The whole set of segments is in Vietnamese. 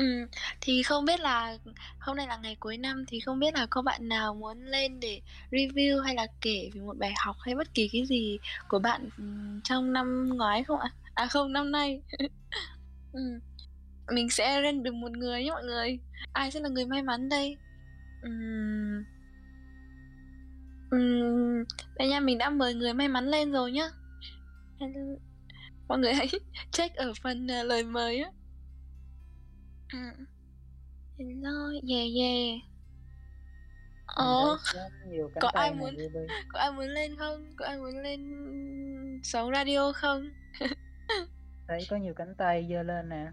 Ừm, thì không biết là hôm nay là ngày cuối năm thì không biết là có bạn nào muốn lên để review hay là kể về một bài học hay bất kỳ cái gì của bạn, ừm, trong năm ngoái không ạ? À, không, năm nay. Ừm, mình sẽ lên được một người nhé mọi người. Ai sẽ là người may mắn đây? Ừm. Ừm, đây nha, mình đã mời người may mắn lên rồi nhá. Hello. Mọi người hãy check ở phần, ờ, lời mời á. Ừm. Hello, yeah, yeah. Ờ, thấy có ai muốn có ai muốn lên không? Có ai muốn lên sóng radio không? Thấy có nhiều cánh tay giơ lên nè.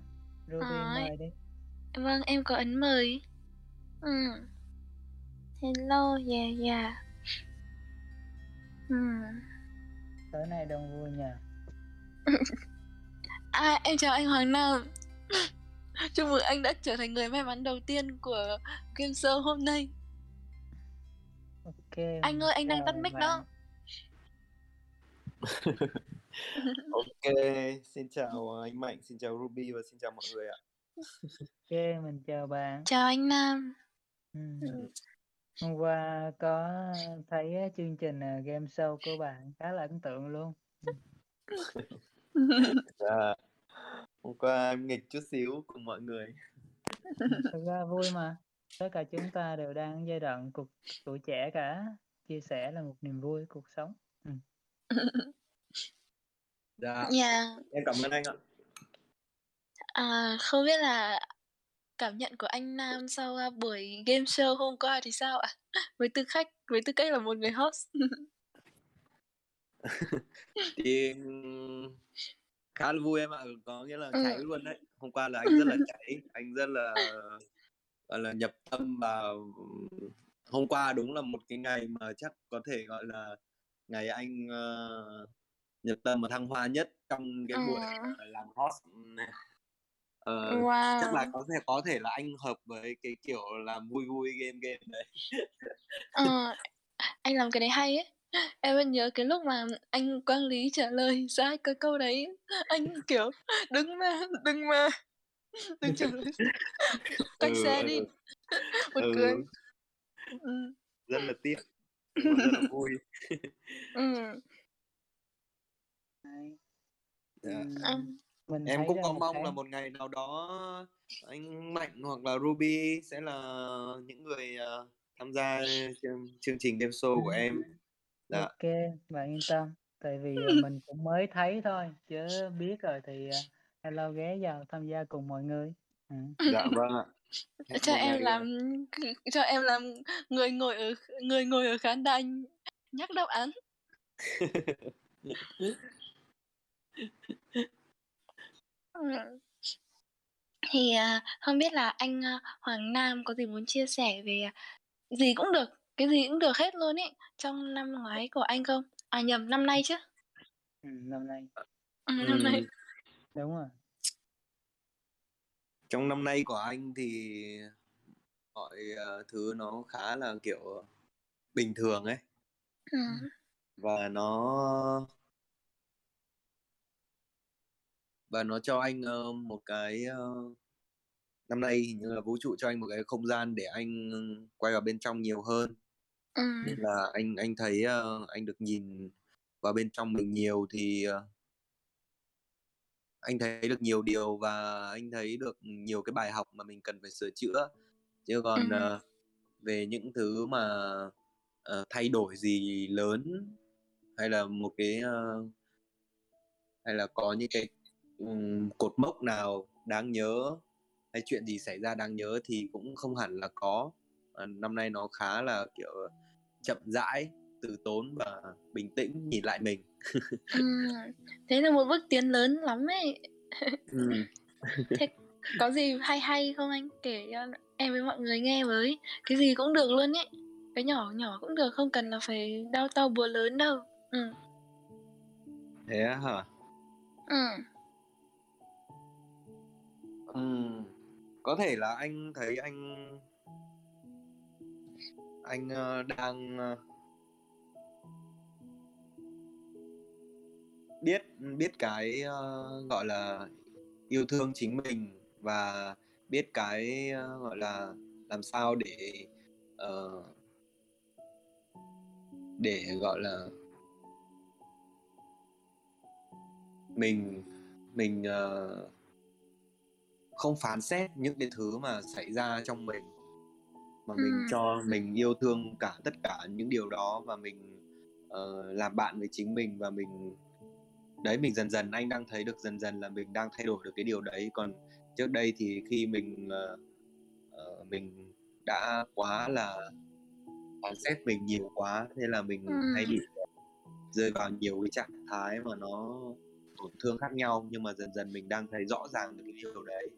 Ruby Ấy. mời đi. Vâng, em có ấn mời. Ừm. Hello, yeah, yeah. Ừm. Tối nay đông vui nhỉ? À, em chào anh Hoàng Nam. Chúc mừng anh đã trở thành người may mắn đầu tiên của game show hôm nay. Kê, Anh ơi, anh đang tắt mic đó. Kê, xin chào anh Mạnh, xin chào Ruby và xin chào mọi người ạ. Kê, mình chào bạn. Chào anh Nam. Ừm. Hôm qua có thấy á chương trình, à, game show của bạn khá là ấn tượng luôn. Ừm. Dạ. Hôm qua em nghịch chút xíu cùng mọi người. Thực ra vui mà. Tất cả chúng ta đều đang giai đoạn cuộc tuổi trẻ cả, chia sẻ là một niềm vui cuộc sống. Ừm. Dạ. Yeah. Em cảm ơn anh ạ. À, không biết là cảm nhận của anh Nam sau, a, buổi game show hôm qua thì sao ạ? Với tư khách với tư cách là một người host. Thì, khá là vui em ạ, có nghĩa là Ừm. cháy luôn đấy. Hôm qua là anh rất là cháy, anh rất là, gọi là, nhập tâm vào hôm qua đúng là một cái ngày mà chắc có thể, gọi là, ngày anh, ơ, nhập tâm và thăng hoa nhất trong cái buổi, ờ, làm host này. Ờ, chắc là Wow! có thể có thể là anh hợp với cái kiểu làm vui vui, game game đấy. Ờ, anh làm cái đấy hay ấy. Em vẫn nhớ cái lúc mà anh Quang Lý trả lời sai cái câu đấy, anh, kiểu, "Đừng mà, đừng mà, đừng trả lời tách Ừ, xe ừ. đi." Buồn cười. Ừ. Rất là tiếc, rất là vui. Hay. Dạ. Mình Em thấy cũng ra có một mong cái là một ngày nào đó anh Mạnh hoặc là Ruby sẽ là những người, ờ, tham gia chương chương trình game show của em. Dạ. kê, bạn yên tâm, tại vì, à, mình cũng mới thấy thôi, chứ biết rồi thì, à, alo ghé vào tham gia cùng mọi người. Ừm. Dạ vâng ạ. Hẹn Cho một em ngày, làm cho em làm người ngồi ở người ngồi ở khán đài nhắc đáp án. Thì, à, không biết là anh, Hoàng Nam có gì muốn chia sẻ về, à gì cũng được, cái gì cũng được hết luôn ấy, trong năm ngoái của anh không? À, nhầm, năm nay chứ. Ừm, năm nay. Ừm, năm Ừm. nay. Đúng rồi. Trong năm nay của anh thì mọi, ờ, thứ nó khá là, kiểu, bình thường ấy. Ừm. Và nó và nó cho anh, ơ, một cái, ơ năm nay hình như là vũ trụ cho anh một cái không gian để anh quay vào bên trong nhiều hơn. Nên là anh anh thấy, ơ, anh được nhìn vào bên trong mình nhiều thì, ờ anh thấy được nhiều điều và anh thấy được nhiều cái bài học mà mình cần phải sửa chữa. Chứ còn, ờ, về những thứ mà, ờ, thay đổi gì lớn hay là một cái, hay là có những cái, cột mốc nào đáng nhớ, hay chuyện gì xảy ra đáng nhớ thì cũng không hẳn là có. Ờ, năm nay nó khá là, kiểu, chậm rãi, từ tốn và bình tĩnh nhìn lại mình. Ừm, thế là một bước tiến lớn lắm ấy. Ừm. Thế có gì hay hay không anh? Kể cho em với mọi người nghe với, cái gì cũng được luôn ấy, cái nhỏ nhỏ cũng được, không cần là phải đao to búa lớn đâu. Ừm. Thế hả? Ừm. Ừm, có thể là anh thấy anh anh, ờ, đang, ờ, biết biết cái, ờ, gọi là, yêu thương chính mình và biết cái gọi là làm sao để uh, để gọi là mình mình uh, không phán xét những cái thứ mà xảy ra trong mình mà mình Ừm. cho mình yêu thương cả tất cả những điều đó và mình uh, làm bạn với chính mình và mình đấy mình dần dần anh đang thấy được dần dần là mình đang thay đổi được cái điều đấy còn trước đây thì khi mình uh, uh, mình đã quá là phán xét mình nhiều quá thế là mình Ừm. hay bị rơi vào nhiều cái trạng thái mà nó tổn thương khác nhau nhưng mà dần dần mình đang thấy rõ ràng được cái điều đấy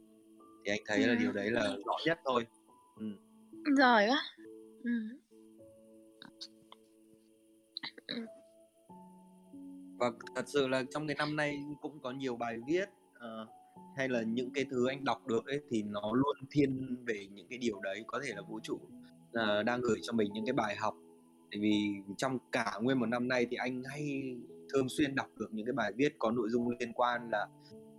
thì anh thấy là điều đấy là rõ nhất thôi ừ. Giỏi quá. Ừm. Ừm. và thật sự là trong cái năm nay cũng có nhiều bài viết ờ, hay là những cái thứ anh đọc được ấy thì nó luôn thiên về những cái điều đấy có thể là vũ trụ ờ, đang gửi cho mình những cái bài học tại vì trong cả nguyên một năm nay thì anh hay thường xuyên đọc được những cái bài viết có nội dung liên quan là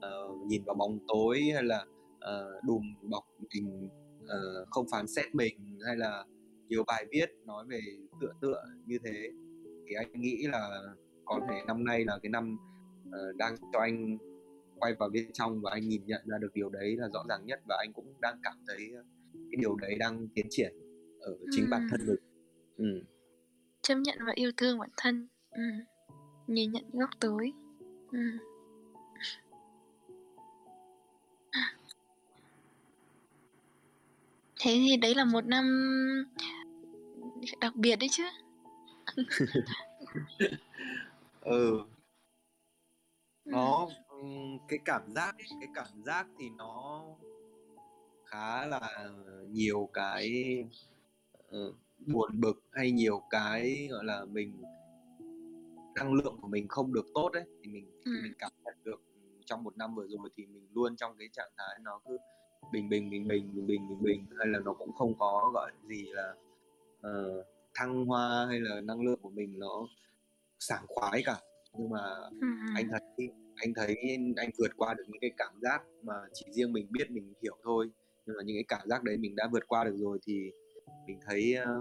ờ, nhìn vào bóng tối hay là ờ, đùm bọc tình ờ, không phán xét mình hay là nhiều bài viết nói về tựa tựa như thế thì anh nghĩ là có thể năm nay là cái năm ờ, đang cho anh quay vào bên trong và anh nhìn nhận ra được điều đấy là rõ ràng nhất và anh cũng đang cảm thấy cái điều đấy đang tiến triển ở chính bản thân mình ừ. Chấp nhận và yêu thương bản thân. Ừm. Nhìn nhận góc tối. Ừm. Thế thì đấy là một năm đặc biệt đấy chứ. ừ Ừm. nó ừm, cái cảm giác cái cảm giác thì nó khá là nhiều cái ờ, buồn bực hay nhiều cái gọi là mình năng lượng của mình không được tốt đấy thì mình Ừm. mình cảm nhận được trong một năm vừa rồi thì mình luôn trong cái trạng thái nó cứ bình bình bình bình bình bình bình bình hay là nó cũng không có gọi gì là ờ, thăng hoa hay là năng lượng của mình nó sảng khoái cả nhưng mà anh Ừm. thấy anh thấy anh vượt qua được những cái cảm giác mà chỉ riêng mình biết mình hiểu thôi nhưng mà những cái cảm giác đấy mình đã vượt qua được rồi thì mình thấy ờ,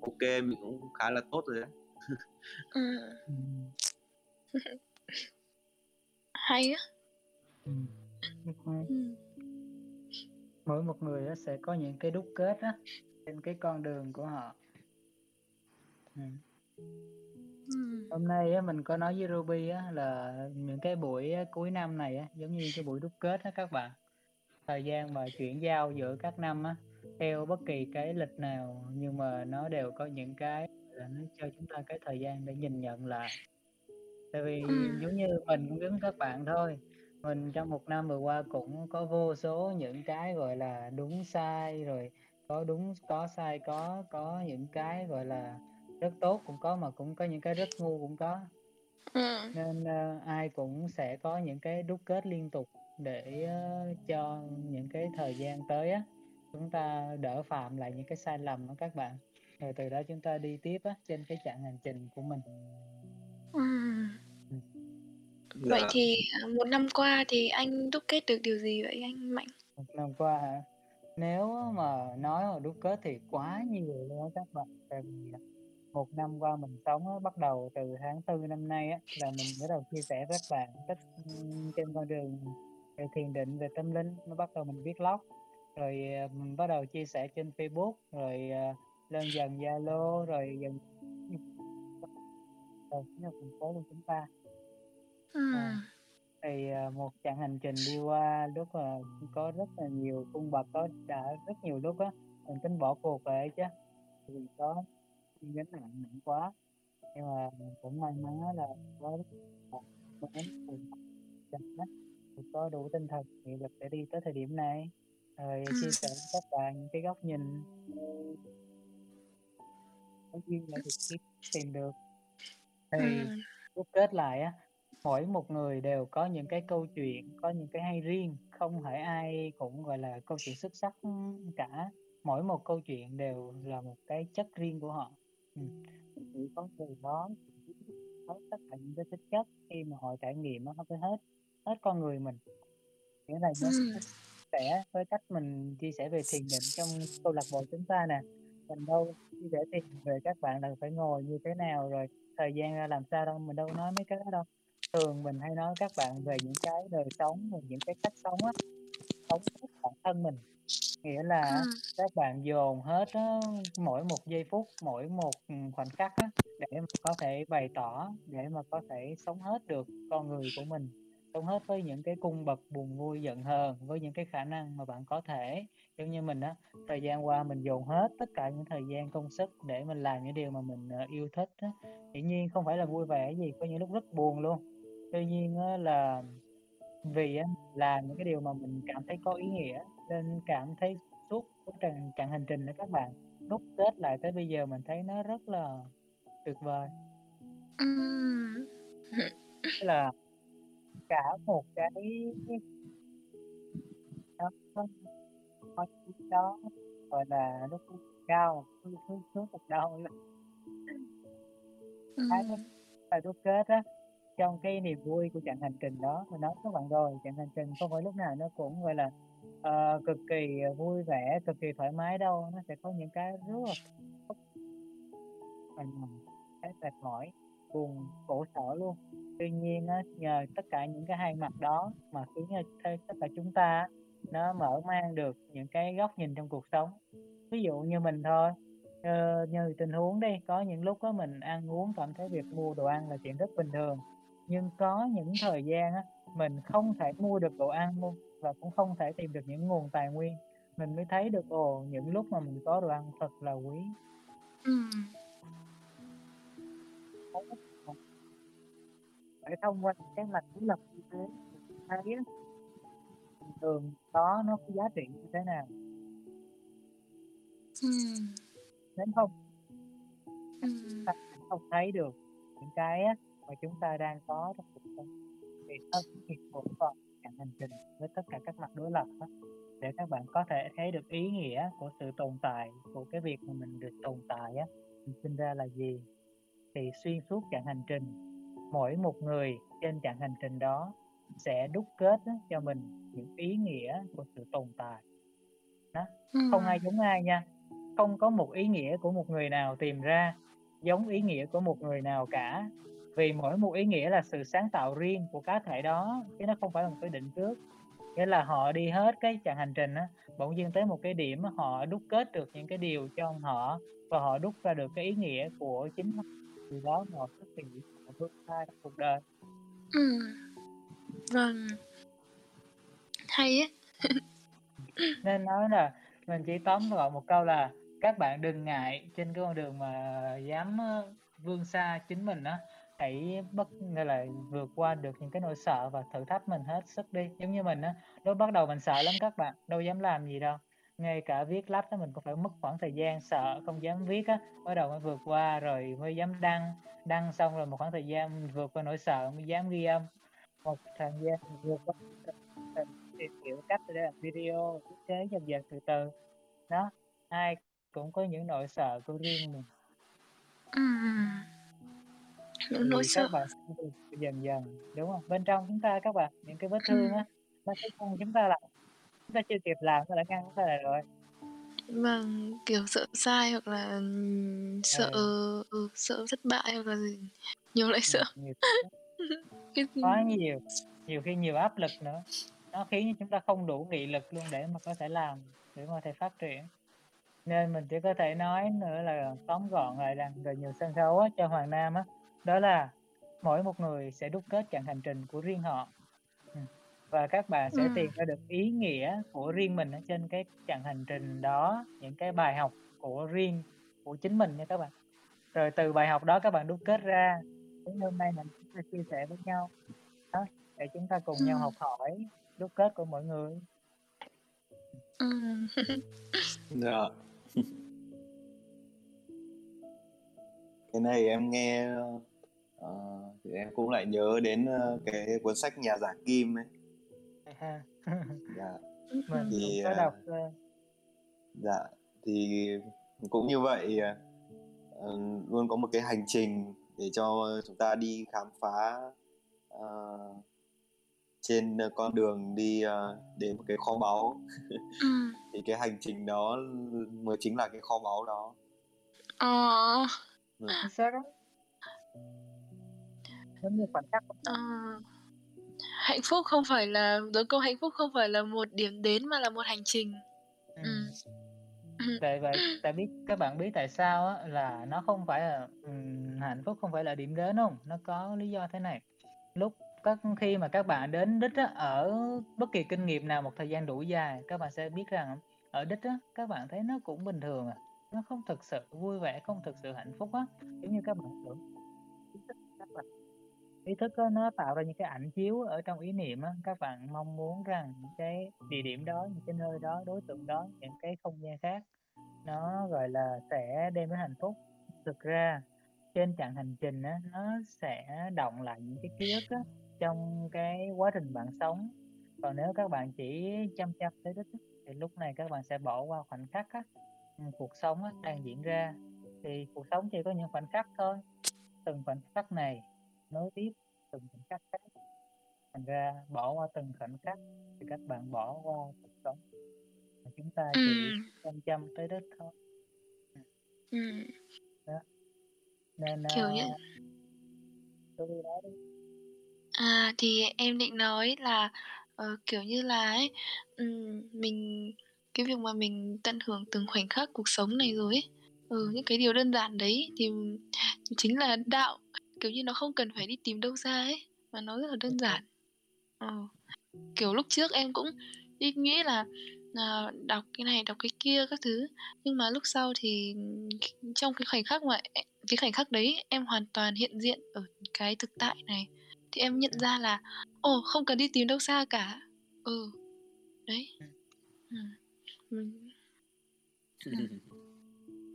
ok mình cũng khá là tốt rồi đấy. Ừm. Hay á. Ừm. Mỗi một người sẽ có những cái đúc kết á trên cái con đường của họ. Ừm. Ừm. Hôm nay á mình có nói với Ruby á là những cái buổi cuối năm này á giống như cái buổi đúc kết á các bạn. Thời gian mà chuyển giao giữa các năm á theo bất kỳ cái lịch nào nhưng mà nó đều có những cái là nó cho chúng ta cái thời gian để nhìn nhận lại. Tại vì Ừm. giống như mình cũng giống các bạn thôi. Mình trong một năm vừa qua cũng có vô số những cái gọi là đúng sai rồi có đúng có sai có có những cái gọi là rất tốt cũng có mà cũng có những cái rất ngu cũng có. Ừm. Nên uh, ai cũng sẽ có những cái đúc kết liên tục để uh, cho những cái thời gian tới á chúng ta đỡ phạm lại những cái sai lầm đó các bạn. Rồi từ đó chúng ta đi tiếp á trên cái chặng hành trình của mình. Ừm. Vậy dạ thì à, một năm qua thì anh đúc kết được điều gì vậy anh Mạnh? Một năm qua hả? Nếu á mà nói mà đúc kết thì quá nhiều luôn á các bạn. Tại vì à, một năm qua mình sống á, bắt đầu từ tháng tư năm nay á là mình bắt đầu chia sẻ với các bạn cách ừm, trên con đường về thiền định về tâm linh nó bắt đầu mình viết blog rồi à, mình bắt đầu chia sẻ trên Facebook rồi à, lên dần Zalo rồi dần rồi cái thành phố của chúng ta à, thì à, một chặng hành trình đi qua lúc mà có rất là nhiều cung bậc có đã rất nhiều lúc á mình tính bỏ cuộc ấy chứ. Vì có gánh nặng nặng quá. Nhưng mà cũng may mắn là có rất là mến từ chân á thì có đủ tinh thần nghị lực để đi tới thời điểm này. Rồi chia sẻ với các bạn những cái góc nhìn. Có duyên lại được tìm được. Thì Ừm. đúc kết lại á mỗi một người đều có những cái câu chuyện có những cái hay riêng không phải ai cũng gọi là câu chuyện xuất sắc cả mỗi một câu chuyện đều là một cái chất riêng của họ ừ. chỉ có từ đó hết tất cả những cái tính chất khi mà họ trải nghiệm nó phải hết hết con người mình nghĩa là nó Ừm. sẻ với cách mình chia sẻ về thiền định trong câu lạc bộ chúng ta nè. Mình đâu chia sẻ thiền về các bạn là phải ngồi như thế nào rồi thời gian ra làm sao đâu, mình đâu nói mấy cái đó đâu. Thường mình hay nói các bạn về những cái đời sống, về những cái cách sống á, sống với bản thân mình. Nghĩa là Ừm. các bạn dồn hết á, mỗi một giây phút, mỗi một, ừm, khoảnh khắc á, để mà có thể bày tỏ, để mà có thể sống hết được con người của mình, sống hết với những cái cung bậc buồn vui, giận hờn, với những cái khả năng mà bạn có thể. Giống như mình á, thời gian qua mình dồn hết tất cả những thời gian, công sức để mình làm những điều mà mình, ờ, yêu thích á. Dĩ nhiên không phải là vui vẻ gì, có những lúc rất buồn luôn. Tuy nhiên á là vì á làm những cái điều mà mình cảm thấy có ý nghĩa, nên cảm thấy suốt chặng chặng hành trình đó các bạn, đúc kết lại tới bây giờ mình thấy nó rất là tuyệt vời. Tức là cả một cái đó đó, gọi là, nó cũng cao, hướng hướng thật đau luôn. Cái là đúc kết á, trong cái niềm vui của chặng hành trình đó. Mình nói với các bạn rồi, chặng hành trình không phải lúc nào nó cũng, gọi là, uh, cực kỳ, vui vẻ, cực kỳ thoải mái đâu, nó sẽ có những cái rất là mình mệt mỏi, buồn, khổ sở luôn. Tuy nhiên á, nhờ tất cả những cái hai mặt đó mà khiến cho tất cả chúng ta nó mở mang được những cái góc nhìn trong cuộc sống. Ví dụ như mình thôi, ờ, như tình huống đi, có những lúc đó mình ăn uống cảm thấy việc mua đồ ăn là chuyện rất bình thường, nhưng có những thời gian á, mình không thể mua được đồ ăn luôn và cũng không thể tìm được những nguồn tài nguyên, mình mới thấy được, ồ, những lúc mà mình có đồ ăn thật là quý. Ừm. Phải thông qua cái mặt đối lập như thế mình thấy thường có nó có giá trị như thế nào. Ừm. Nếu không sẽ không thấy được những cái á mà chúng ta đang có trong cuộc sống. Thì nó cũng vào chặng hành trình với tất cả các mặt đối lập á, để các bạn có thể thấy được ý nghĩa của sự tồn tại, của cái việc mà mình được tồn tại á, mình sinh ra là gì. Thì xuyên suốt chặng hành trình, mỗi một người trên chặng hành trình đó sẽ đúc kết á cho mình những ý nghĩa của sự tồn tại. Đó, không ai giống ai nha, không có một ý nghĩa của một người nào tìm ra giống ý nghĩa của một người nào cả. Vì mỗi một ý nghĩa là sự sáng tạo riêng của cá thể đó, chứ nó không phải là một cái định trước. Nghĩa là họ đi hết cái chặng hành trình á, bỗng dưng tới một cái điểm họ đúc kết được những cái điều trong họ và họ đúc ra được cái ý nghĩa của chính họ, từ đó họ xuất hiện, vươn khai trong cuộc đời. Ừm. Vâng. Hay á. Nên nói là mình chỉ tóm gọn một câu là các bạn đừng ngại trên cái con đường mà dám, ơ, vươn xa chính mình á, hãy bất gọi là, vượt qua được những cái nỗi sợ và thử thách mình hết sức đi. Giống như mình á, lúc bắt đầu mình sợ lắm các bạn, đâu dám làm gì đâu, ngay cả viết lách đó mình cũng phải mất khoảng thời gian, sợ không dám viết á, bắt đầu mới vượt qua rồi mới dám đăng, đăng xong rồi một khoảng thời gian mình vượt qua nỗi sợ mới dám ghi âm, một thời gian mình vượt qua tìm hiểu cách để làm video, thiết kế dần dần từ từ. Đó, ai cũng có những nỗi sợ của riêng mình. Ừm. Những nỗi sợ. bạn dần dần, đúng hông? Bên trong chúng ta các bạn, những cái vết thương á, nó sẽ ngăn chúng ta lại, chúng ta chưa kịp làm nó đã ngăn chúng ta lại rồi. Vâng, kiểu, sợ sai hoặc là, sợ, Ừ. ừ, sợ thất bại hoặc là gì, nhiều sợ. Nhiều thứ. Cái Quá nhiều, nhiều khi nhiều áp lực nữa, nó khiến chúng ta không đủ nghị lực luôn để mà có thể làm, để mà có thể phát triển. Nên mình chỉ có thể nói nữa là tóm gọn lại rằng về nhường sân khấu á cho Hoàng Nam á, đó là mỗi một người sẽ đúc kết chặng hành trình của riêng họ. Ừm, và các bạn sẽ Ừm. tìm ra được ý nghĩa của riêng mình ở trên cái chặng hành trình đó, những cái bài học của riêng của chính mình nha các bạn. Rồi từ bài học đó các bạn đúc kết ra, đến hôm nay mình ta chia sẻ với nhau. Đó, để chúng ta cùng nhau Ừm. học hỏi đúc kết của mỗi người. Ừm. Dạ. Cái này em nghe, ờ, thì em cũng lại nhớ đến, ơ, cái cuốn sách Nhà giả kim ấy. Dạ. Mình cũng Thì, có à đọc, ơ Dạ, thì cũng như vậy, ờ, ờ, luôn có một cái hành trình để cho chúng ta đi khám phá, ờ, trên ờ, con đường đi ờ, đến một cái kho báu Ừm. thì cái hành trình đó mới chính là cái kho báu đó Ờ. ừ. Giống như khoảnh khắc Ờ. Hạnh phúc không phải là đối câu hạnh phúc không phải là một điểm đến mà là một hành trình. ừ. Ừm. tại vậy tại biết các bạn biết tại sao á là nó không phải là ừm, hạnh phúc không phải là điểm đến không nó có lý do thế này lúc các khi mà các bạn đến đích á, ở bất kỳ kinh nghiệm nào một thời gian đủ dài các bạn sẽ biết rằng ở đích á, các bạn thấy nó cũng bình thường à nó không thực sự vui vẻ không thực sự hạnh phúc á giống như các bạn tưởng ý thức đó, nó tạo ra những cái ảnh chiếu ở trong ý niệm đó. các bạn mong muốn rằng những cái địa điểm đó những cái nơi đó đối tượng đó những cái không gian khác nó gọi là sẽ đem đến hạnh phúc. Thực ra trên chặng hành trình đó, nó sẽ động lại những cái ký ức đó, trong cái quá trình bạn sống. Còn nếu các bạn chỉ chăm chăm tới đích thì lúc này các bạn sẽ bỏ qua khoảnh khắc á ừ, cuộc sống á, đang diễn ra. Thì cuộc sống chỉ có những khoảnh khắc thôi. Từng khoảnh khắc này nối tiếp từng khoảnh khắc khác. Thành ra bỏ qua từng khoảnh khắc thì các bạn bỏ qua cuộc sống. Và chúng ta chỉ Ừm. chăm chăm tới đích thôi. Ừm. đó. Nên Kiểu như uh, tôi đi đi. À, thì em định nói là, ờ, kiểu như là ấy, ừm, mình cái việc mà mình tận hưởng từng khoảnh khắc cuộc sống này rồi ấy, ừ, những cái điều đơn giản đấy thì chính là đạo, kiểu như, nó không cần phải đi tìm đâu xa ấy, mà nó rất là đơn giản. Ờ, kiểu, lúc trước em cũng đi nghĩ là, ờ, đọc cái này, đọc cái kia các thứ, nhưng mà lúc sau thì trong cái khoảnh khắc mà e cái khoảnh khắc đấy em hoàn toàn hiện diện ở cái thực tại này, thì em nhận ra là, ồ, không cần đi tìm đâu xa cả. Ừ, đấy. Ừm, ừm.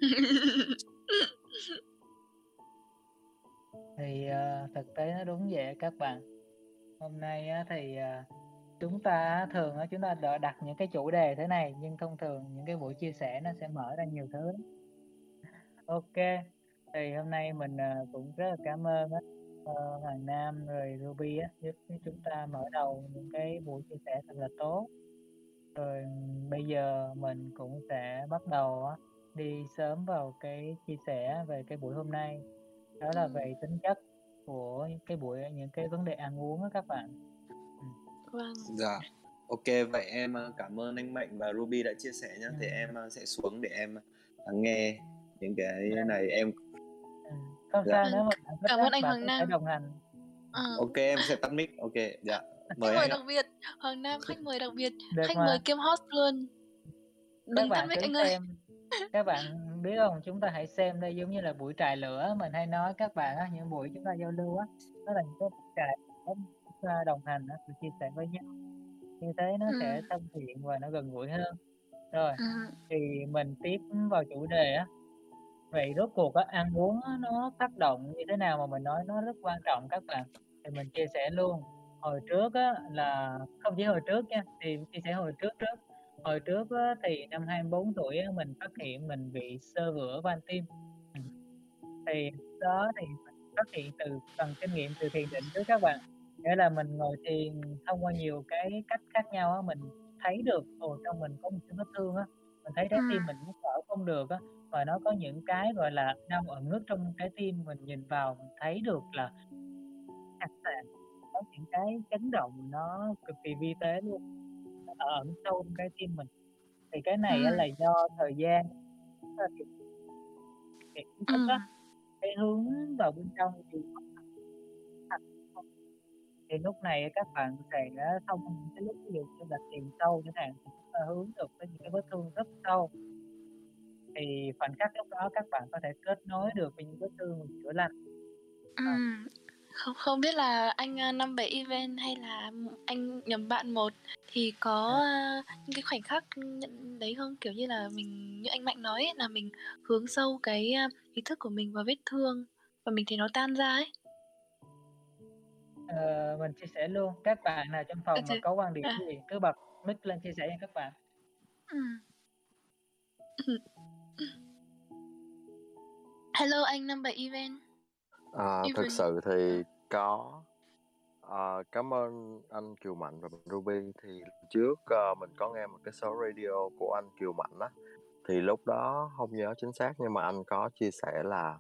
thì uh, thực tế nó đúng vậy các bạn. Hôm nay uh, thì uh, chúng ta thường uh, chúng ta đã đặt những cái chủ đề thế này nhưng thông thường những cái buổi chia sẻ nó sẽ mở ra nhiều thứ ok thì hôm nay mình uh, cũng rất là cảm ơn uh, Hoàng Nam rồi Ruby á, giúp chúng ta mở đầu những cái buổi chia sẻ thật là tốt. Rồi bây giờ mình cũng sẽ bắt đầu á, đi sớm vào cái chia sẻ về cái buổi hôm nay đó là về tính chất của những cái buổi những cái vấn đề ăn uống á các bạn ừ. Vâng. dạ ok vậy em ờ, cảm ơn anh mạnh và ruby đã chia sẻ nhé thì Ừ. em ờ, sẽ xuống để em lắng nghe những cái Ừ. này em Ừ. không Dạ. sao Vâng, nếu mà cảm ơn anh Hoàng Nam. đồng hành Ờ. ok em sẽ tắt mic ok dạ Khách mời mời anh ạ đặc biệt, Hoàng Nam khách mời đặc biệt, được khách mà mời kiêm host luôn. các Đừng tắt bạn mic anh ơi. các bạn biết không? Chúng ta hãy xem đây giống như là buổi trại lửa. Mình hay nói các bạn á những buổi chúng ta giao lưu á đó là những cái trại chúng ta đồng hành á chia sẻ với nhau. Như thế nó sẽ Ừm. thân thiện và nó gần gũi hơn. Rồi Ừm. thì mình tiếp vào chủ đề á. Vậy rốt cuộc á ăn uống á, nó tác động như thế nào mà mình nói nó rất quan trọng các bạn? Thì mình chia sẻ luôn. Hồi trước á là không chỉ hồi trước nha thì chia sẻ hồi trước trước hồi trước á, thì năm 24 tuổi á, mình phát hiện mình bị xơ vữa van tim ừ. thì đó thì mình phát hiện từ phần kinh nghiệm từ thiền định trước các bạn nghĩa là mình ngồi thiền thông qua nhiều cái cách khác nhau á mình thấy được ồ trong mình có một cái vết thương á mình thấy trái tim Ừm. mình nó thở không được á và nó có những cái gọi là đau ẩn nút trong trái tim mình nhìn vào mình thấy được là sạc sạc có những cái chấn động nó cực kỳ vi tế luôn ở sâu trong trái tim mình. Thì cái này Ừm. là do thời gian. Ờ, cái á cái hướng vào bên trong thì thì lúc này các bạn sẽ qua những cái lúc ví dụ như là thiền sâu chẳng hạn chúng ta hướng được với những cái vết thương rất sâu. Thì khoảnh khắc lúc đó các bạn có thể kết nối được với những vết thương chữa lành. À, Ừm. Không không biết là anh, a, 57 Event hay là anh nhầm bạn một thì có, a, những cái khoảnh khắc nhận đấy không? Kiểu như là mình như anh Mạnh nói ấy, là mình hướng sâu cái, a, ý thức của mình vào vết thương và mình thấy nó tan ra ấy. ờ, mình chia sẻ luôn các bạn nào trong À, phòng mà thế có quan điểm à? gì cứ bật mic lên chia sẻ nha các bạn. Hello anh 57 Event. À, thực Even. sự thì có À, cảm ơn anh Kiều Mạnh và mình Ruby. Thì trước, uh, mình có nghe một cái số radio của anh Kiều Mạnh á, thì lúc đó không nhớ chính xác nhưng mà anh có chia sẻ là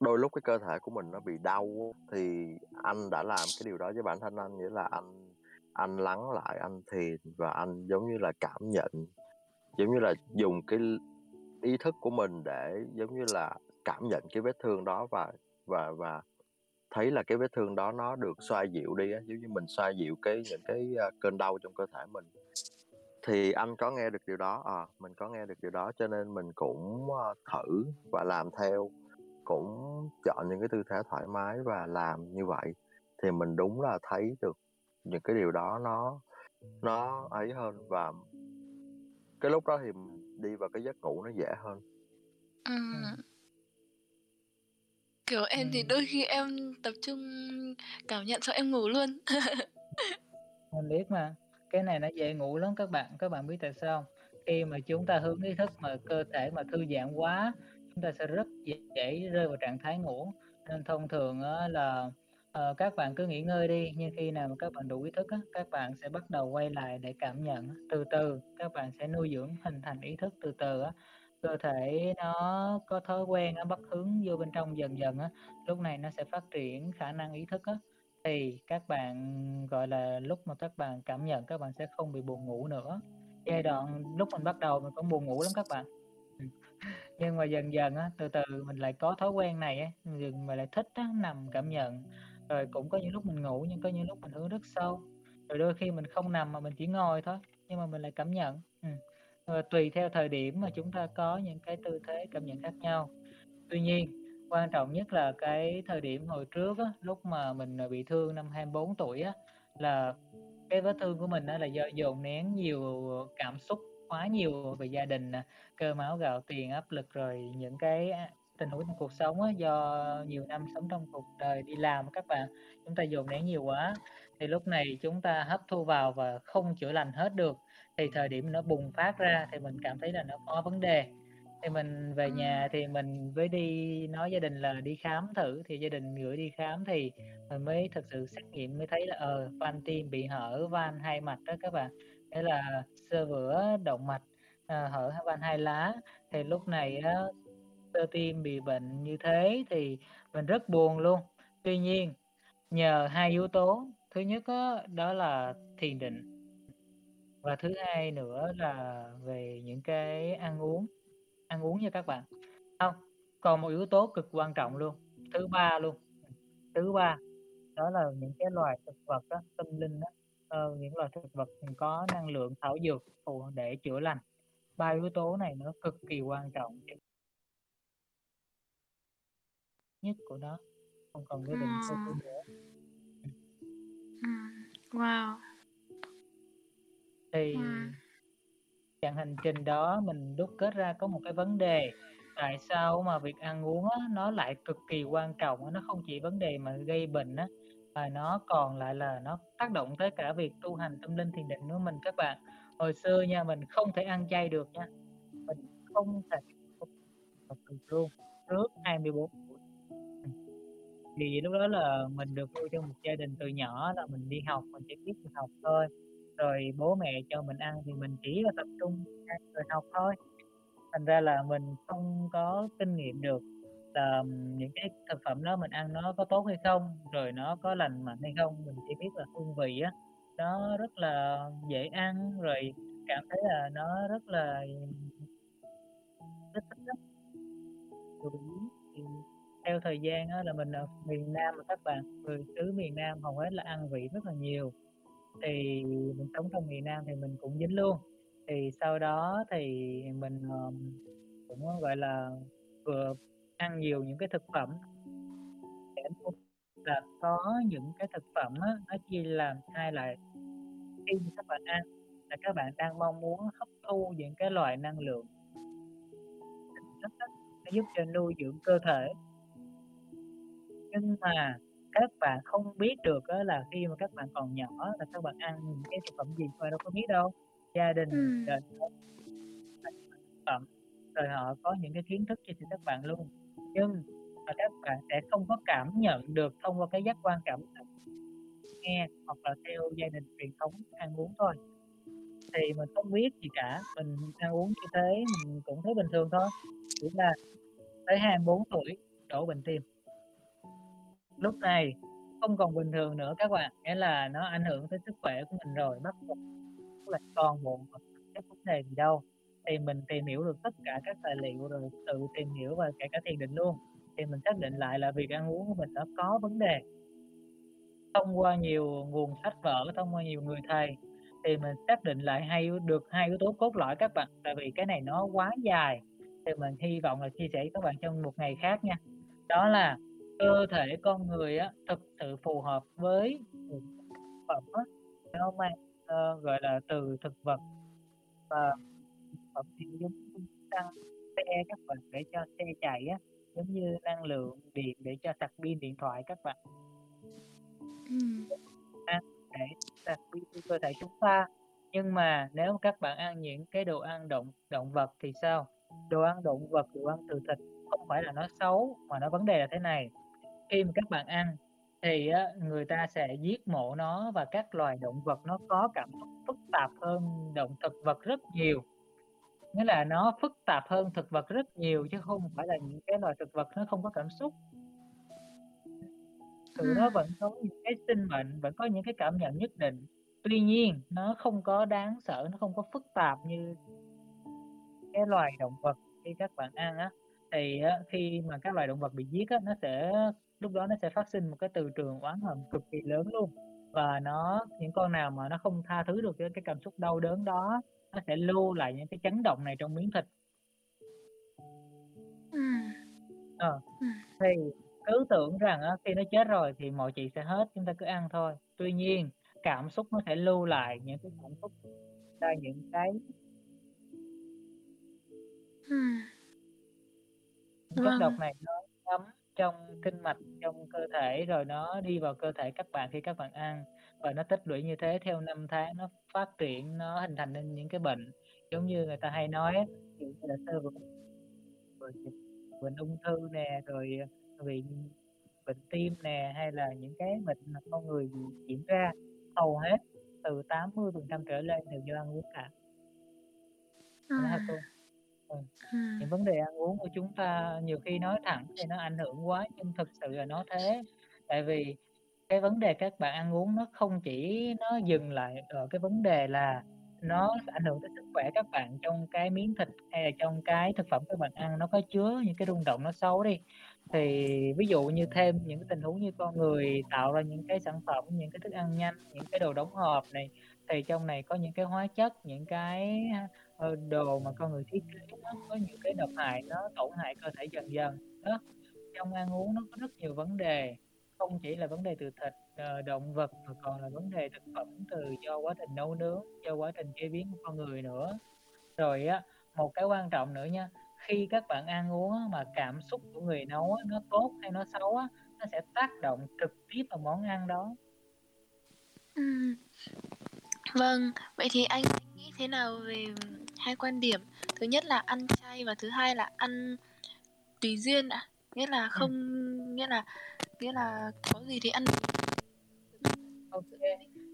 đôi lúc cái cơ thể của mình nó bị đau thì anh đã làm cái điều đó với bản thân anh, nghĩa là anh anh lắng lại, anh thiền và anh giống như là cảm nhận, giống như là dùng cái ý thức của mình để giống như là cảm nhận cái vết thương đó và và và thấy là cái vết thương đó nó được xoa dịu đi á, giống như mình xoa dịu cái những cái, a, cơn đau trong cơ thể mình. Thì anh có nghe được điều đó, ờ, mình có nghe được điều đó cho nên mình cũng, ơ, thử và làm theo, cũng chọn những cái tư thế thoải mái và làm như vậy. Thì mình đúng là thấy được những cái điều đó nó nó ấy hơn và cái lúc đó thì mình đi vào cái giấc ngủ nó dễ hơn. Kiểu, em thì đôi khi em tập trung cảm nhận xong em ngủ luôn. Mình biết mà, cái này nó dễ ngủ lắm các bạn. Các bạn biết tại sao hông? Khi mà chúng ta hướng ý thức mà cơ thể mà thư giãn quá, chúng ta sẽ rất dễ rơi vào trạng thái ngủ. Nên thông thường là, ờ, các bạn cứ nghỉ ngơi đi, nhưng khi nào mà các bạn đủ ý thức á, các bạn sẽ bắt đầu quay lại để cảm nhận. Từ từ các bạn sẽ nuôi dưỡng hình thành ý thức từ từ á, cơ thể nó có thói quen nó bắt hướng vô bên trong dần dần á, lúc này nó sẽ phát triển khả năng ý thức á. Thì các bạn, gọi là, lúc mà các bạn cảm nhận các bạn sẽ không bị buồn ngủ nữa. Giai đoạn lúc mình bắt đầu mình cũng buồn ngủ lắm các bạn. Nhưng mà dần dần á, từ từ mình lại có thói quen này á, dần lại thích á, nằm cảm nhận. Rồi cũng có những lúc mình ngủ nhưng có những lúc mình hướng rất sâu, rồi đôi khi mình không nằm mà mình chỉ ngồi thôi, nhưng mà mình lại cảm nhận. ừ. Ờ, tùy theo thời điểm mà chúng ta có những cái tư thế cảm nhận khác nhau. Tuy nhiên, quan trọng nhất là cái thời điểm hồi trước á, lúc mà mình, à, bị thương năm 24 tuổi á, là cái vết thương của mình á là do dồn nén nhiều cảm xúc quá nhiều về gia đình cơ máu gạo tiền, áp lực rồi những cái, tình huống trong cuộc sống á, do nhiều năm sống trong cuộc đời đi làm các bạn, chúng ta dồn nén nhiều quá, thì lúc này chúng ta hấp thu vào và không chữa lành hết được, thì thời điểm nó bùng phát ra thì mình cảm thấy là nó có vấn đề. Thì mình về nhà Ừm. thì mình mới đi nói gia đình là đi khám thử, thì gia đình gửi đi khám thì mình mới thực sự xét nghiệm mới thấy là, ờ, van tim bị hở van hai mạch đó các bạn, nghĩa là xơ vữa động mạch, ờ, hở van hai lá. Thì lúc này á, cơ tim bị bệnh như thế thì mình rất buồn luôn. Tuy nhiên, nhờ hai yếu tố, thứ nhất á, đó là thiền định. Và thứ hai nữa là về những cái ăn uống, ăn uống nha các bạn. Hông, còn một yếu tố cực quan trọng luôn, thứ ba luôn, thứ ba đó là những cái loài thực vật á, tâm linh á, ờ, những loài thực vật, có năng lượng thảo dược phù để chữa lành. Ba yếu tố này nó cực kỳ quan trọng nhất của nó, không cần cái định Ừm. nữa. Ừm, wow. Thì Ừm. chặng hành trình đó mình đúc kết ra có một cái vấn đề, tại sao mà việc ăn uống á, nó lại cực kỳ quan trọng á, nó không chỉ vấn đề mà gây bệnh á, mà nó còn lại là nó tác động tới cả việc tu hành tâm linh thiền định của mình các bạn. Hồi xưa nha, mình không thể ăn chay được nha, mình không thể thật sự luôn, trước 24 tuổi. Ừm. Thì lúc đó là mình được nuôi trong một gia đình từ nhỏ là mình đi học, mình chỉ biết học thôi, rồi bố mẹ cho mình ăn thì mình chỉ là tập trung ăn rồi học thôi. Thành ra là mình không có kinh nghiệm được là, những cái thực phẩm đó mình ăn nó có tốt hay không, rồi nó có lành mạnh hay không, mình chỉ biết là hương vị á, nó rất là dễ ăn, rồi cảm thấy là nó rất là rất thích lắm Thì theo thời gian á là mình ở miền Nam mà các bạn, người xứ miền Nam hầu hết là ăn vị rất là nhiều, thì mình sống trong miền Nam thì mình cũng dính luôn. Thì sau đó thì mình, ờ, cũng, ờ, gọi là, vừa ăn nhiều những cái thực phẩm để là có những cái thực phẩm á, nó chia làm hai loại. Khi các bạn ăn là các bạn đang mong muốn hấp thu những cái loại năng lượng nó giúp cho nuôi dưỡng cơ thể. Nhưng mà các bạn không biết được á là khi mà các bạn còn nhỏ là các bạn ăn những cái thực phẩm gì, bạn đâu có biết đâu. Gia đình Ừm. phẩm, rồi họ có những cái kiến thức sẻ các bạn luôn. Nhưng và các bạn sẽ không có cảm nhận được thông qua cái giác quan cảm nhận nghe hoặc là theo gia đình truyền thống ăn uống thôi thì mình không biết gì cả mình ăn uống như thế mình cũng thấy bình thường thôi chỉ là tới 24 tuổi đổ bệnh tim lúc này không còn bình thường nữa các bạn, nghĩa là nó ảnh hưởng tới sức khỏe của mình rồi, bắt là toàn bộ các vấn đề gì đâu. Thì mình tìm hiểu được tất cả các tài liệu rồi tự tìm hiểu và kể cả thiền định luôn. Thì mình xác định lại là việc ăn uống của mình nó có vấn đề. Thông qua nhiều nguồn sách vở, thông qua nhiều người thầy, thì mình xác định lại hai được hai yếu tố cốt lõi các bạn. Tại vì cái này nó quá dài, thì mình hy vọng là chia sẻ với các bạn trong một ngày khác nha. Đó là cơ thể con người á thực sự phù hợp với thực phẩm á nó mang uh, gọi là từ thực vật và phẩm thì giống tăng xe các bạn để cho xe chạy á giống như năng lượng điện để cho sạc pin điện thoại các bạn. Ừ. ăn để sạc pin cơ thể chúng ta. Nhưng mà nếu các bạn ăn những cái đồ ăn động động vật thì sao? Đồ ăn động vật đồ ăn từ thịt không phải là nó xấu mà nó vấn đề là thế này khi mà các bạn ăn thì á, người ta sẽ giết mổ nó và các loài động vật nó có cảm xúc phức tạp hơn động thực vật rất nhiều. Nghĩa là nó phức tạp hơn thực vật rất nhiều chứ không phải là những cái loài thực vật nó không có cảm xúc. Tụi nó vẫn có những cái sinh mệnh vẫn có những cái cảm nhận nhất định. Tuy nhiên nó không có đáng sợ nó không có phức tạp như cái loài động vật khi các bạn ăn á. Thì á, khi mà các loài động vật bị giết á, nó sẽ lúc đó nó sẽ phát sinh một cái từ trường oán hận cực kỳ lớn luôn. Và nó những con nào mà nó không tha thứ được cái, cái cảm xúc đau đớn đó nó sẽ lưu lại những cái chấn động này trong miếng thịt. Ờ, thì cứ tưởng rằng á, khi nó chết rồi thì mọi chuyện sẽ hết chúng ta cứ ăn thôi. Tuy nhiên cảm xúc nó sẽ lưu lại những cái cảm xúc ra những cái chất vâng. độc này nó ngấm trong kinh mạch trong cơ thể rồi nó đi vào cơ thể các bạn khi các bạn ăn. Và nó tích lũy như thế theo năm tháng nó phát triển nó hình thành nên những cái bệnh. Giống như người ta hay nói như là sơ vữa bệnh ung thư nè rồi vì bệnh tim nè hay là những cái bệnh mà con người diễn ra hầu hết từ 80 phần trăm trở lên đều do ăn uống cả. À. Ừ. Những vấn đề ăn uống của chúng ta nhiều khi nói thẳng thì nó ảnh hưởng quá nhưng thực sự là nó thế. Tại vì cái vấn đề các bạn ăn uống nó không chỉ nó dừng lại ở cái vấn đề là nó ảnh hưởng tới sức khỏe các bạn trong cái miếng thịt hay là trong cái thực phẩm các bạn ăn nó có chứa những cái rung động nó xấu đi. Thì ví dụ như thêm những cái tình huống như con người tạo ra những cái sản phẩm, những cái thức ăn nhanh, những cái đồ đóng hộp này thì trong này có những cái hóa chất, những cái đồ mà con người thiết kế nó có những cái độc hại nó tổn hại cơ thể dần dần. Đó trong ăn uống nó có rất nhiều vấn đề không chỉ là vấn đề từ thịt uh, động vật mà còn là vấn đề thực phẩm từ do quá trình nấu nướng do quá trình chế biến của con người nữa. Rồi á một cái quan trọng nữa nha khi các bạn ăn uống mà cảm xúc của người nấu nó tốt hay nó xấu á nó sẽ tác động trực tiếp vào món ăn đó. Ừ. vâng vậy thì anh nghĩ thế nào về hai quan điểm. Thứ nhất là ăn chay và thứ hai là ăn tùy duyên ạ. Nghĩa là không nghĩa là nghĩa là có gì thì ăn. Ok.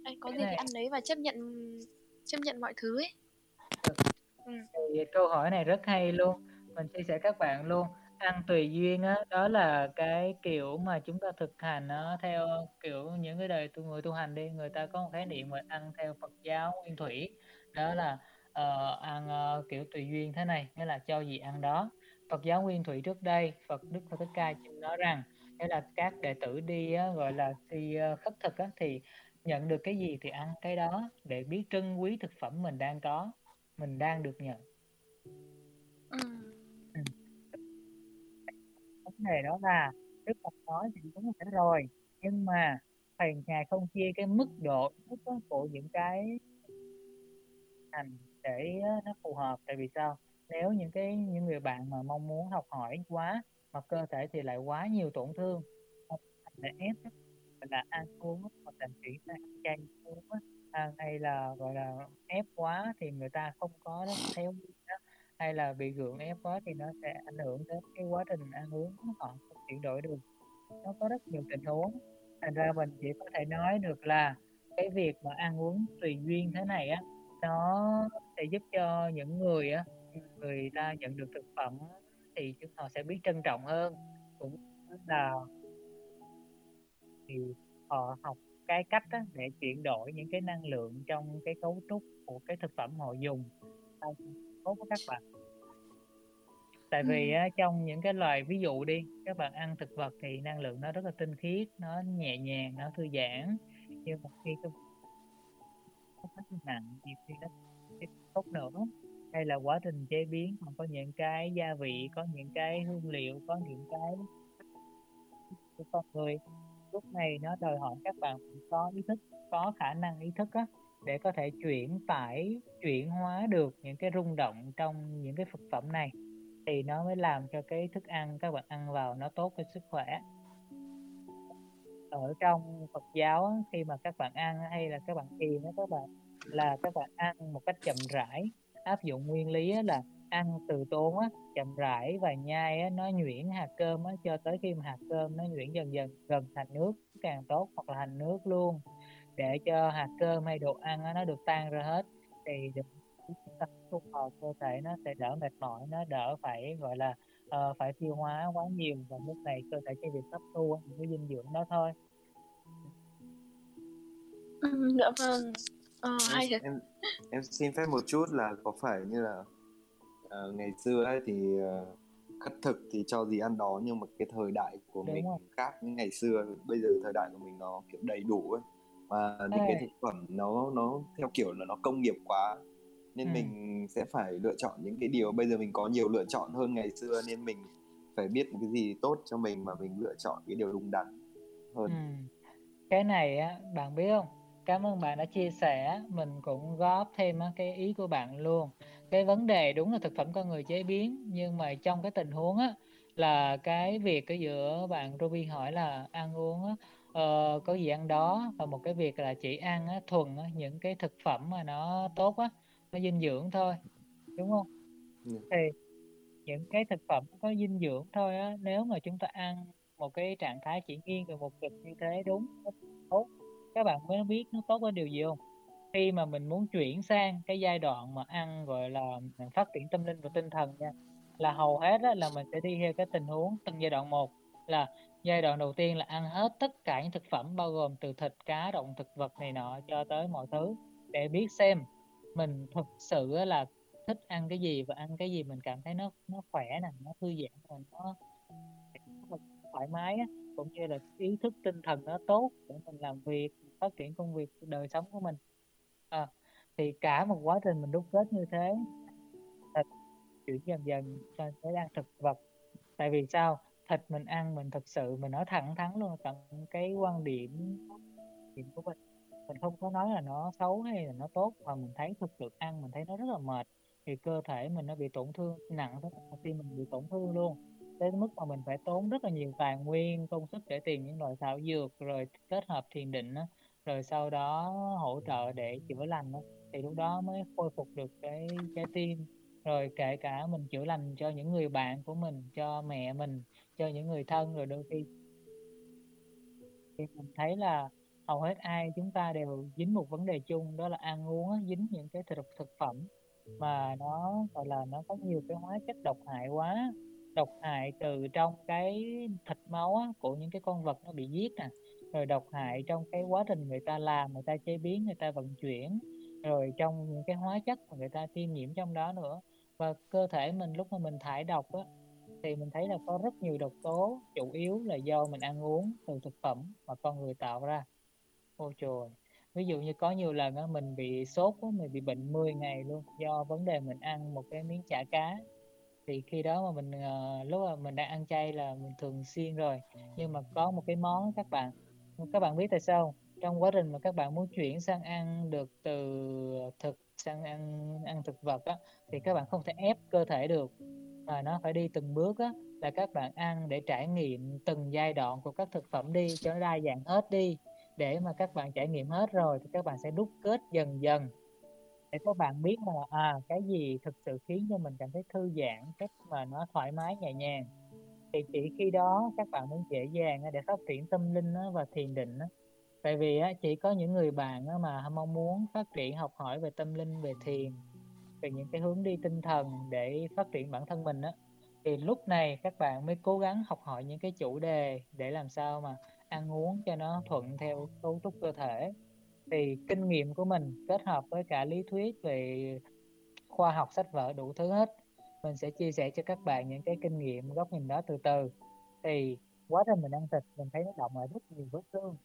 Anh có gì thì ăn đấy và chấp nhận chấp nhận mọi thứ ấy. Ừ. thì câu hỏi này rất hay luôn. Mình chia sẻ các bạn luôn. Ăn tùy duyên á đó là cái kiểu mà chúng ta thực hành nó theo kiểu những cái đời tu người tu hành đi. Người ta có một khái niệm mà ăn theo Phật giáo nguyên thủy. Đó là uh, ăn uh, kiểu tùy duyên thế này nghĩa là cho gì ăn đó Phật giáo nguyên thủy trước đây Phật Đức Phật Thích Ca chúng nói rằng nghĩa là các đệ tử đi uh, gọi là đi uh, khất thực á, thì nhận được cái gì thì ăn cái đó để biết trân quý thực phẩm mình đang có mình đang được nhận ừ. ừ. vấn đề đó là Đức Phật nói thì đúng là rồi nhưng mà thầy ngài không chia cái mức độ mức của những cái hành để nó phù hợp. Tại vì sao? Nếu những cái những người bạn mà mong muốn học hỏi quá mà cơ thể thì lại quá nhiều tổn thương là ép là ăn uống hoặc là chuyển sang chay uống à, hay là gọi là ép quá thì người ta không có theo đó. hay là bị gượng ép quá thì nó sẽ ảnh hưởng đến cái quá trình ăn uống họ không chuyển đổi được. Nó có rất nhiều tình huống. Thành ra mình chỉ có thể nói được là cái việc mà ăn uống tùy duyên thế này á nó sẽ giúp cho những người á người ta nhận được thực phẩm thì chúng họ sẽ biết trân trọng hơn. Cũng là thì họ học cái cách á, để chuyển đổi những cái năng lượng trong cái cấu trúc của cái thực phẩm họ dùng. Tốt các bạn. Tại vì á, trong những cái loài ví dụ đi các bạn ăn thực vật thì năng lượng nó rất là tinh khiết nó nhẹ nhàng nó thư giãn. Nhưng một khi không nó nặng nhiều khi nó tốt nữa. Hay là quá trình chế biến còn có những cái gia vị có những cái hương liệu có những cái của con người lúc này nó đòi hỏi các bạn có ý thức có khả năng ý thức á, để có thể chuyển tải chuyển hóa được những cái rung động trong những cái thực phẩm này. Thì nó mới làm cho cái thức ăn các bạn ăn vào nó tốt cho sức khỏe ở trong Phật giáo khi mà các bạn ăn hay là các bạn thiền các bạn là các bạn ăn một cách chậm rãi áp dụng nguyên lý là ăn từ tốn á, chậm rãi và nhai á, nó nhuyễn hạt cơm á, cho tới khi mà hạt cơm nó nhuyễn dần dần gần thành nước càng tốt hoặc là thành nước luôn. Để cho hạt cơm hay đồ ăn á, nó được tan ra hết thì được ta trung hồi cơ thể nó sẽ đỡ mệt mỏi nó đỡ phải gọi là uh, phải tiêu hóa quá nhiều và lúc này cơ thể chỉ việc hấp thu những cái dinh dưỡng đó thôi. Ừ, dạ vâng. Ờ, hay em, em em xin phép một chút là có phải như là uh, ngày xưa ấy thì uh, khất thực thì cho gì ăn đó nhưng mà cái thời đại của Đúng mình rồi. khác với ngày xưa bây giờ thời đại của mình nó kiểu đầy đủ ấy. Và những Ê. cái thực phẩm nó nó theo kiểu là nó công nghiệp quá nên Ừ. mình sẽ phải lựa chọn những cái điều bây giờ mình có nhiều lựa chọn hơn ngày xưa nên mình phải biết cái gì tốt cho mình mà mình lựa chọn cái điều đúng đắn hơn Ừ. Cái này á, bạn biết không? Cảm ơn bạn đã chia sẻ, mình cũng góp thêm cái ý của bạn luôn. Cái vấn đề đúng là thực phẩm con người chế biến, nhưng mà trong cái tình huống á, là cái việc ở giữa bạn Ruby hỏi là ăn uống á, ờ, có gì ăn đó và một cái việc là chỉ ăn á, thuần á, những cái thực phẩm mà nó tốt á, nó dinh dưỡng thôi, đúng không? Ừ. Thì những cái thực phẩm có dinh dưỡng thôi á, nếu mà chúng ta ăn một cái trạng thái chỉ nghiêng về một cực như thế đúng tốt các bạn mới biết nó tốt ở điều gì không khi mà mình muốn chuyển sang cái giai đoạn mà ăn gọi là phát triển tâm linh và tinh thần nha là hầu hết á, là mình sẽ đi theo cái tình huống từng giai đoạn một là giai đoạn đầu tiên là ăn hết tất cả những thực phẩm bao gồm từ thịt cá động thực vật này nọ cho tới mọi thứ để biết xem mình thực sự là thích ăn cái gì và ăn cái gì mình cảm thấy nó nó khỏe nè nó thư giãn và nó thoải mái á, cũng như là ý thức tinh thần nó tốt để mình làm việc phát triển công việc đời sống của mình. À, thì cả một quá trình mình đúc kết như thế thịt chuyển dần dần sang tới ăn thực vật. Tại vì sao? Thịt mình ăn mình thực sự mình nói thẳng thắn luôn tận cái quan điểm điểm của mình mình không có nói là nó xấu hay là nó tốt mà mình thấy thực sự ăn mình thấy nó rất là mệt. Thì cơ thể mình nó bị tổn thương nặng tới tim mình bị tổn thương luôn. Tới mức mà mình phải tốn rất là nhiều tài nguyên công sức để tìm những loại thảo dược rồi kết hợp thiền định đó, rồi sau đó hỗ trợ để chữa lành đó. thì lúc đó mới khôi phục được cái trái tim. Rồi kể cả mình chữa lành cho những người bạn của mình cho mẹ mình cho những người thân rồi đôi khi thì mình thấy là hầu hết ai chúng ta đều dính một vấn đề chung đó là ăn uống dính những cái thực thực phẩm mà nó gọi là nó có nhiều cái hóa chất độc hại quá. Độc hại từ trong cái thịt máu á, của những cái con vật nó bị giết nè rồi độc hại trong cái quá trình người ta làm người ta chế biến người ta vận chuyển rồi trong những cái hóa chất mà người ta tiêm nhiễm trong đó nữa. Và cơ thể mình lúc mà mình thải độc á thì mình thấy là có rất nhiều độc tố chủ yếu là do mình ăn uống từ thực phẩm mà con người tạo ra ôi trời ví dụ như có nhiều lần á mình bị sốt á mình bị bệnh 10 ngày luôn do vấn đề mình ăn một cái miếng chả cá. Thì khi đó mà mình uh, lúc mà mình đang ăn chay là mình thường xuyên rồi. Nhưng mà có một cái món các bạn các bạn biết tại sao trong quá trình mà các bạn muốn chuyển sang ăn được từ thực sang ăn ăn thực vật á thì các bạn không thể ép cơ thể được. Mà nó phải đi từng bước á là các bạn ăn để trải nghiệm từng giai đoạn của các thực phẩm đi cho nó đa dạng hết đi để mà các bạn trải nghiệm hết rồi thì các bạn sẽ đúc kết dần dần. Để các bạn biết là à cái gì thực sự khiến cho mình cảm thấy thư giãn, cách mà nó thoải mái, nhẹ nhàng. Thì chỉ khi đó các bạn mới dễ dàng để phát triển tâm linh và thiền định tại vì chỉ có những người bạn mà mong muốn phát triển học hỏi về tâm linh, về thiền, về những cái hướng đi tinh thần để phát triển bản thân mình á. Thì lúc này các bạn mới cố gắng học hỏi những cái chủ đề để làm sao mà ăn uống cho nó thuận theo cấu trúc cơ thể. Thì kinh nghiệm của mình kết hợp với cả lý thuyết về khoa học sách vở đủ thứ hết, mình sẽ chia sẻ cho các bạn những cái kinh nghiệm, góc nhìn đó từ từ. Thì quá trình mình ăn thịt mình thấy nó động lại rất nhiều vết thương.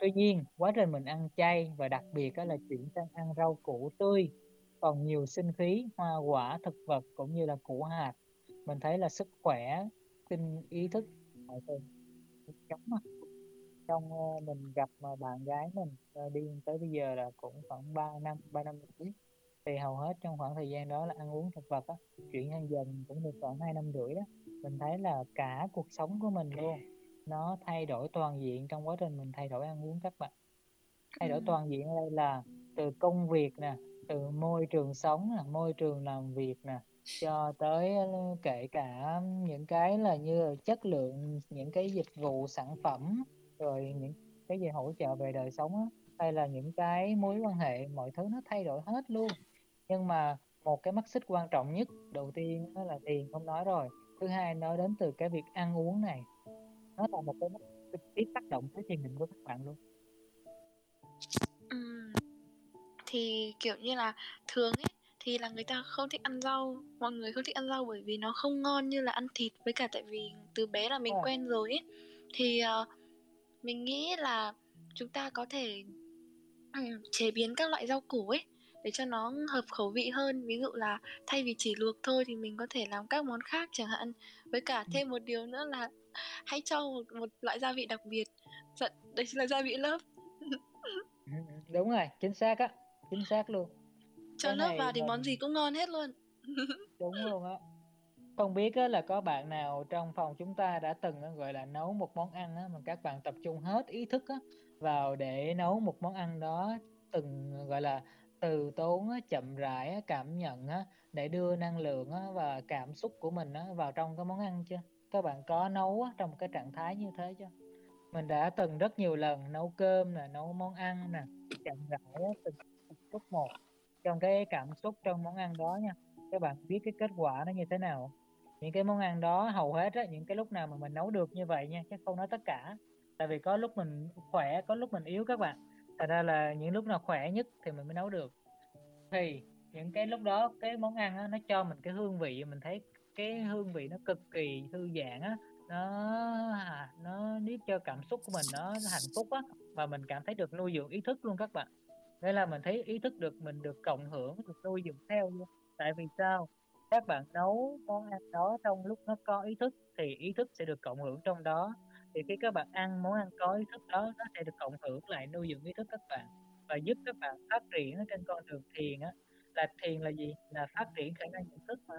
Tuy nhiên, quá trình mình ăn chay và đặc biệt đó là chuyển sang ăn rau củ tươi, còn nhiều sinh khí, hoa quả, thực vật cũng như là củ hạt, mình thấy là sức khỏe, tinh ý thức, mọi thứ giống mà. Trong uh, mình gặp mà bạn gái mình uh, đi tới bây giờ là cũng khoảng 3 năm 3 năm rưỡi. Thì hầu hết trong khoảng thời gian đó là ăn uống thực vật á chuyển sang dần cũng được khoảng hai năm rưỡi đó. Mình thấy là cả cuộc sống của mình luôn nó thay đổi toàn diện trong quá trình mình thay đổi ăn uống các bạn. Thay đổi toàn diện ở đây là từ công việc nè từ môi trường sống nè môi trường làm việc nè cho tới kể cả những cái là như là chất lượng những cái dịch vụ sản phẩm rồi những cái gì hỗ trợ về đời sống á, hay là những cái mối quan hệ mọi thứ nó thay đổi hết luôn. Nhưng mà một cái mắt xích quan trọng nhất đầu tiên đó là tiền không nói rồi. Thứ hai nói đến từ cái việc ăn uống này. Nó là một cái mắt trực tiếp tác động tới tiền định của các bạn luôn. Thì, kiểu như là, thường ấy, thì là người ta không thích ăn rau, mọi người không thích ăn rau bởi vì nó không ngon như là ăn thịt, với cả tại vì từ bé là mình quen rồi ấy. Thì, ờ, mình nghĩ là chúng ta có thể, ừm, chế biến các loại rau củ ấy, để cho nó hợp khẩu vị hơn. Ví dụ là thay vì chỉ luộc thôi thì mình có thể làm các món khác chẳng hạn. Với cả Ừm. thêm một điều nữa là hãy cho một một loại gia vị đặc biệt, dạ đấy chính là gia vị lớp. Ừm, đúng rồi, chính xác á, chính xác luôn. Cho lớp vào thì món gì mình cũng ngon hết luôn. Đúng luôn á. Không biết á là có bạn nào trong phòng chúng ta đã từng á, gọi là, nấu một món ăn á, mà các bạn tập trung hết ý thức á, vào để nấu một món ăn đó, từng, gọi là, từ tốn á, chậm rãi á, cảm nhận á, để đưa năng lượng á, và cảm xúc của mình á, vào trong cái món ăn chưa? Các bạn có nấu á, trong cái trạng thái như thế chưa? Mình đã từng rất nhiều lần nấu cơm nè, nấu món ăn nè, chậm rãi á, từng từng chút một trong cái cảm xúc trong món ăn đó nha. Các bạn biết cái kết quả nó như thế nào? Những cái món ăn đó hầu hết á, những cái lúc nào mà mình nấu được như vậy nha, chứ không nói tất cả, tại vì có lúc mình khỏe, có lúc mình yếu các bạn. Thành ra là những lúc nào khỏe nhất thì mình mới nấu được. Thì những cái lúc đó cái món ăn á, nó cho mình cái hương vị, mình thấy cái hương vị nó cực kỳ thư giãn á, nó à, nó giúp cho cảm xúc của mình nó hạnh phúc á, và mình cảm thấy được nuôi dưỡng ý thức luôn các bạn. Nên là mình thấy ý thức được mình được cộng hưởng, được nuôi dưỡng theo luôn. Tại vì sao? Các bạn nấu món ăn đó trong lúc nó có ý thức thì ý thức sẽ được cộng hưởng trong đó. Thì khi các bạn ăn món ăn có ý thức đó, nó sẽ được cộng hưởng lại nuôi dưỡng ý thức các bạn, và giúp các bạn phát triển ở trên con đường thiền á. Là thiền là gì? Là phát triển khả năng nhận thức mà,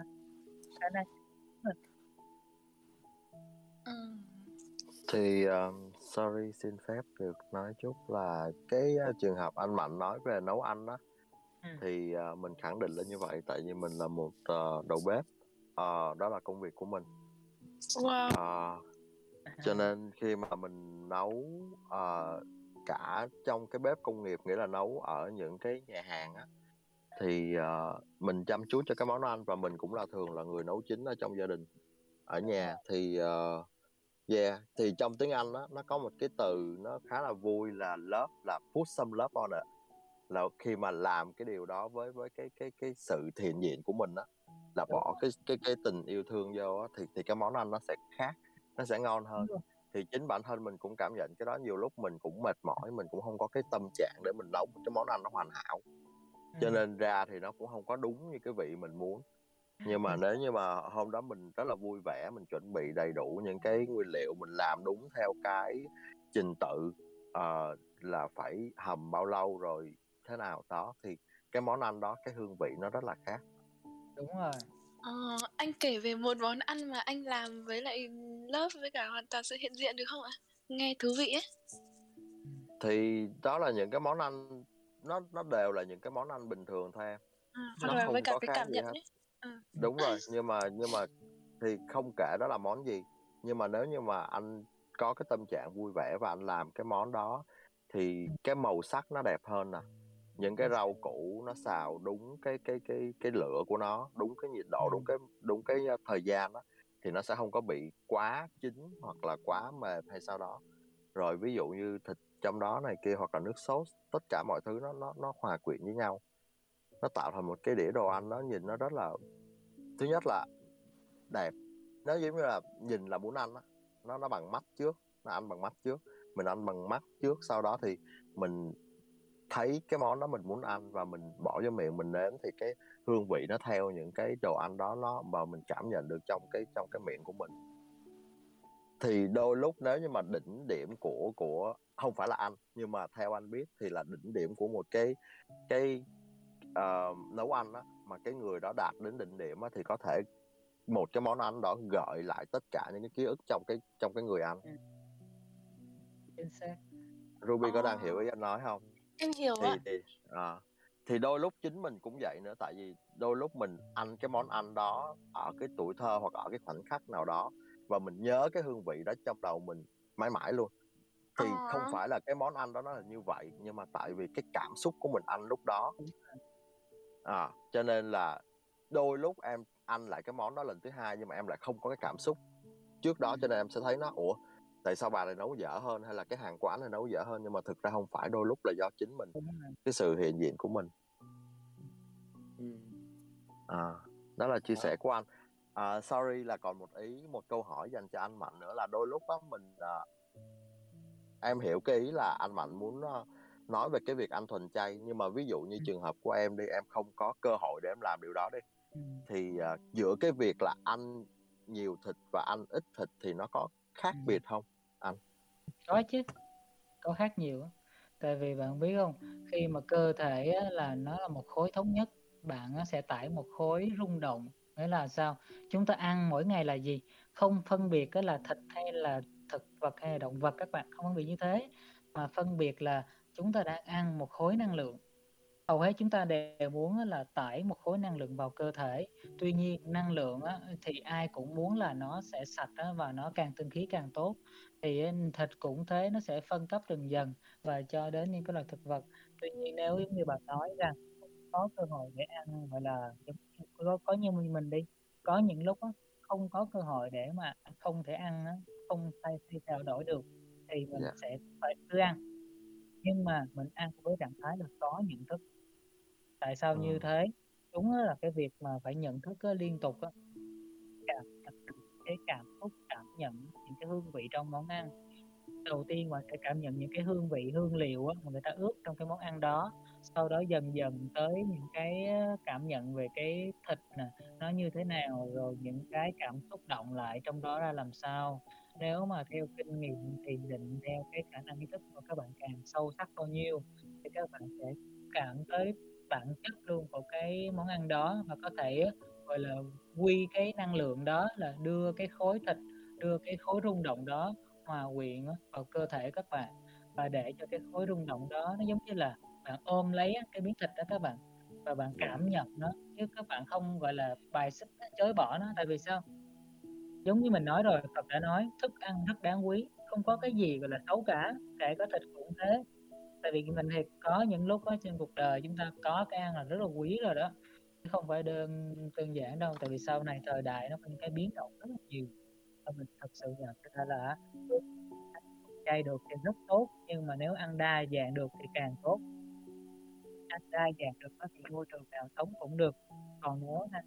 khả năng mình. Thì, ờ, sorry, xin phép được nói chút là cái, trường hợp anh Mạnh nói về nấu ăn á, Ừm. thì, ờ, mình khẳng định là như vậy, tại vì mình là một, ờ, đầu bếp, ờ, đó là công việc của mình. Wow! Ờ, cho nên khi mà mình nấu, ờ, cả trong cái bếp công nghiệp, nghĩa là nấu ở những cái nhà hàng á, thì, ờ, mình chăm chút cho cái món ăn và mình cũng là thường là người nấu chính ở trong gia đình. Ở nhà thì, ờ yeah, thì trong tiếng Anh á, nó có một cái từ nó khá là vui là love, là put some love on it. Là khi mà làm cái điều đó với với cái cái cái sự thiện diện của mình á, là bỏ cái cái cái tình yêu thương vô á, thì thì cái món ăn nó sẽ khác, nó sẽ ngon hơn. Thì chính bản thân mình cũng cảm nhận cái đó, nhiều lúc mình cũng mệt mỏi, mình cũng hông có cái tâm trạng để mình nấu một cái món ăn nó hoàn hảo, cho nên ra thì nó cũng hông có đúng như cái vị mình muốn. Nhưng mà nếu như mà hôm đó mình rất là vui vẻ, mình chuẩn bị đầy đủ những cái nguyên liệu, mình làm đúng theo cái trình tự, ờ, là phải hầm bao lâu rồi thế nào, đó, thì cái món ăn đó, cái hương vị nó rất là khác. Đúng rồi. Ờ, anh kể về một món ăn mà anh làm với lại lớp với cả hoàn toàn sự hiện diện được không ạ? Nghe thú vị ấy. Thì đó là những cái món ăn nó nó đều là những cái món ăn bình thường thôi em À, nó là không với cả có cái khác cảm gì nhận hết ấy. Ừ. đúng rồi nhưng mà nhưng mà thì không kể đó là món gì nhưng mà nếu như mà anh có cái tâm trạng vui vẻ và anh làm cái món đó thì cái màu sắc nó đẹp hơn nè. Những cái rau củ nó xào đúng cái cái cái cái lửa của nó đúng cái nhiệt độ đúng cái đúng cái uh, thời gian đó thì nó sẽ không có bị quá chín hoặc là quá mềm hay sao đó. Rồi ví dụ như thịt trong đó này kia hoặc là nước sốt tất cả mọi thứ nó nó nó hòa quyện với nhau nó tạo thành một cái đĩa đồ ăn nó nhìn nó rất là, thứ nhất là đẹp. Nó giống như là nhìn là muốn ăn á, nó nó bằng mắt trước, nó ăn bằng mắt trước, mình ăn bằng mắt trước, sau đó thì mình thấy cái món đó mình muốn ăn và mình bỏ vô miệng mình nếm thì cái hương vị nó theo những cái đồ ăn đó, nó mà mình cảm nhận được trong cái trong cái miệng của mình. Thì đôi lúc nếu như mà đỉnh điểm của của, không phải là anh nhưng mà theo anh biết thì là đỉnh điểm của một cái cái uh, nấu ăn á mà cái người đó đạt đến đỉnh điểm á thì có thể một cái món ăn đó gợi lại tất cả những cái ký ức trong cái trong cái người ăn Ừ. chính xác Ruby có đang Ờ. hiểu ý anh nói không Em hiểu thì ạ. thì à, thì đôi lúc chính mình cũng vậy nữa tại vì đôi lúc mình ăn cái món ăn đó ở cái tuổi thơ hoặc ở cái khoảnh khắc nào đó và mình nhớ cái hương vị đó trong đầu mình mãi mãi luôn thì Ờ. không phải là cái món ăn đó nó là như vậy nhưng mà tại vì cái cảm xúc của mình ăn lúc đó à cho nên là đôi lúc em ăn lại cái món đó lần thứ hai nhưng mà em lại không có cái cảm xúc trước đó cho nên em sẽ thấy nó ủa tại sao bà này nấu dở hơn? Hay là cái hàng quán này nấu dở hơn? Nhưng mà thực ra không phải đôi lúc là do chính mình cái sự hiện diện của mình. Ừ. à đó là chia sẻ của anh. À, sorry là còn một ý một câu hỏi dành cho anh mạnh nữa là đôi lúc á mình à, em hiểu cái ý là anh mạnh muốn à, nói về cái việc ăn thuần chay nhưng mà ví dụ như Ừ. trường hợp của em đi em không có cơ hội để em làm điều đó đi ừ. thì à, giữa cái việc là ăn nhiều thịt và ăn ít thịt thì nó có khác Ừ. biệt không có chứ có khác nhiều tại vì bạn biết không khi mà cơ thể á, là nó là một khối thống nhất bạn sẽ tải một khối rung động nghĩa là sao chúng ta ăn mỗi ngày là gì không phân biệt là thịt hay là thực vật hay là động vật các bạn không phân biệt như thế mà phân biệt là chúng ta đang ăn một khối năng lượng. Hầu hết chúng ta đều muốn là tải một khối năng lượng vào cơ thể. Tuy nhiên năng lượng thì ai cũng muốn là nó sẽ sạch và nó càng tinh khiết càng tốt. Thì thịt cũng thế nó sẽ phân cấp dần dần và cho đến những cái loại thực vật. Tuy nhiên nếu giống như bạn nói rằng có cơ hội để ăn gọi là có, có như mình đi có những lúc không có cơ hội để mà không thể ăn không thay thay thay đổi được thì mình Dạ. sẽ phải cứ ăn nhưng mà mình ăn với trạng thái là có nhận thức. Tại sao như Ừ. thế? Đúng là cái việc mà phải nhận thức liên tục cảm cái cảm xúc cảm nhận những cái hương vị trong món ăn. Đầu tiên bạn sẽ cảm nhận những cái hương vị hương liệu mà người ta ướp trong cái món ăn đó. Sau đó dần dần tới những cái cảm nhận về cái thịt nè nó như thế nào rồi những cái cảm xúc động lại trong đó ra làm sao nếu mà theo kinh nghiệm thì định theo cái khả năng ý thức của các bạn càng sâu sắc bao nhiêu thì các bạn sẽ cảm tới bản chất luôn của cái món ăn đó và có thể gọi là quy cái năng lượng đó là đưa cái khối thịt đưa cái khối rung động đó hòa quyện vào cơ thể các bạn và để cho cái khối rung động đó nó giống như là bạn ôm lấy cái miếng thịt đó các bạn và bạn cảm nhận nó chứ các bạn không gọi là bài xích nó, chối bỏ nó. Tại vì sao? Giống như mình nói rồi, Phật đã nói, thức ăn rất đáng quý, không có cái gì, gọi là, xấu cả, kể có thịt cũng thế tại vì mình thì có những lúc đó trên cuộc đời chúng ta có cái ăn là rất là quý rồi đó không phải đơn đơn giản đâu, tại vì sau này thời đại nó có những cái biến động rất là nhiều, và mình thật sự nhận ra là ăn chay được thì rất tốt, nhưng mà nếu ăn đa dạng được thì càng tốt ăn đa dạng được thì môi trường nào sống cũng được còn nếu ăn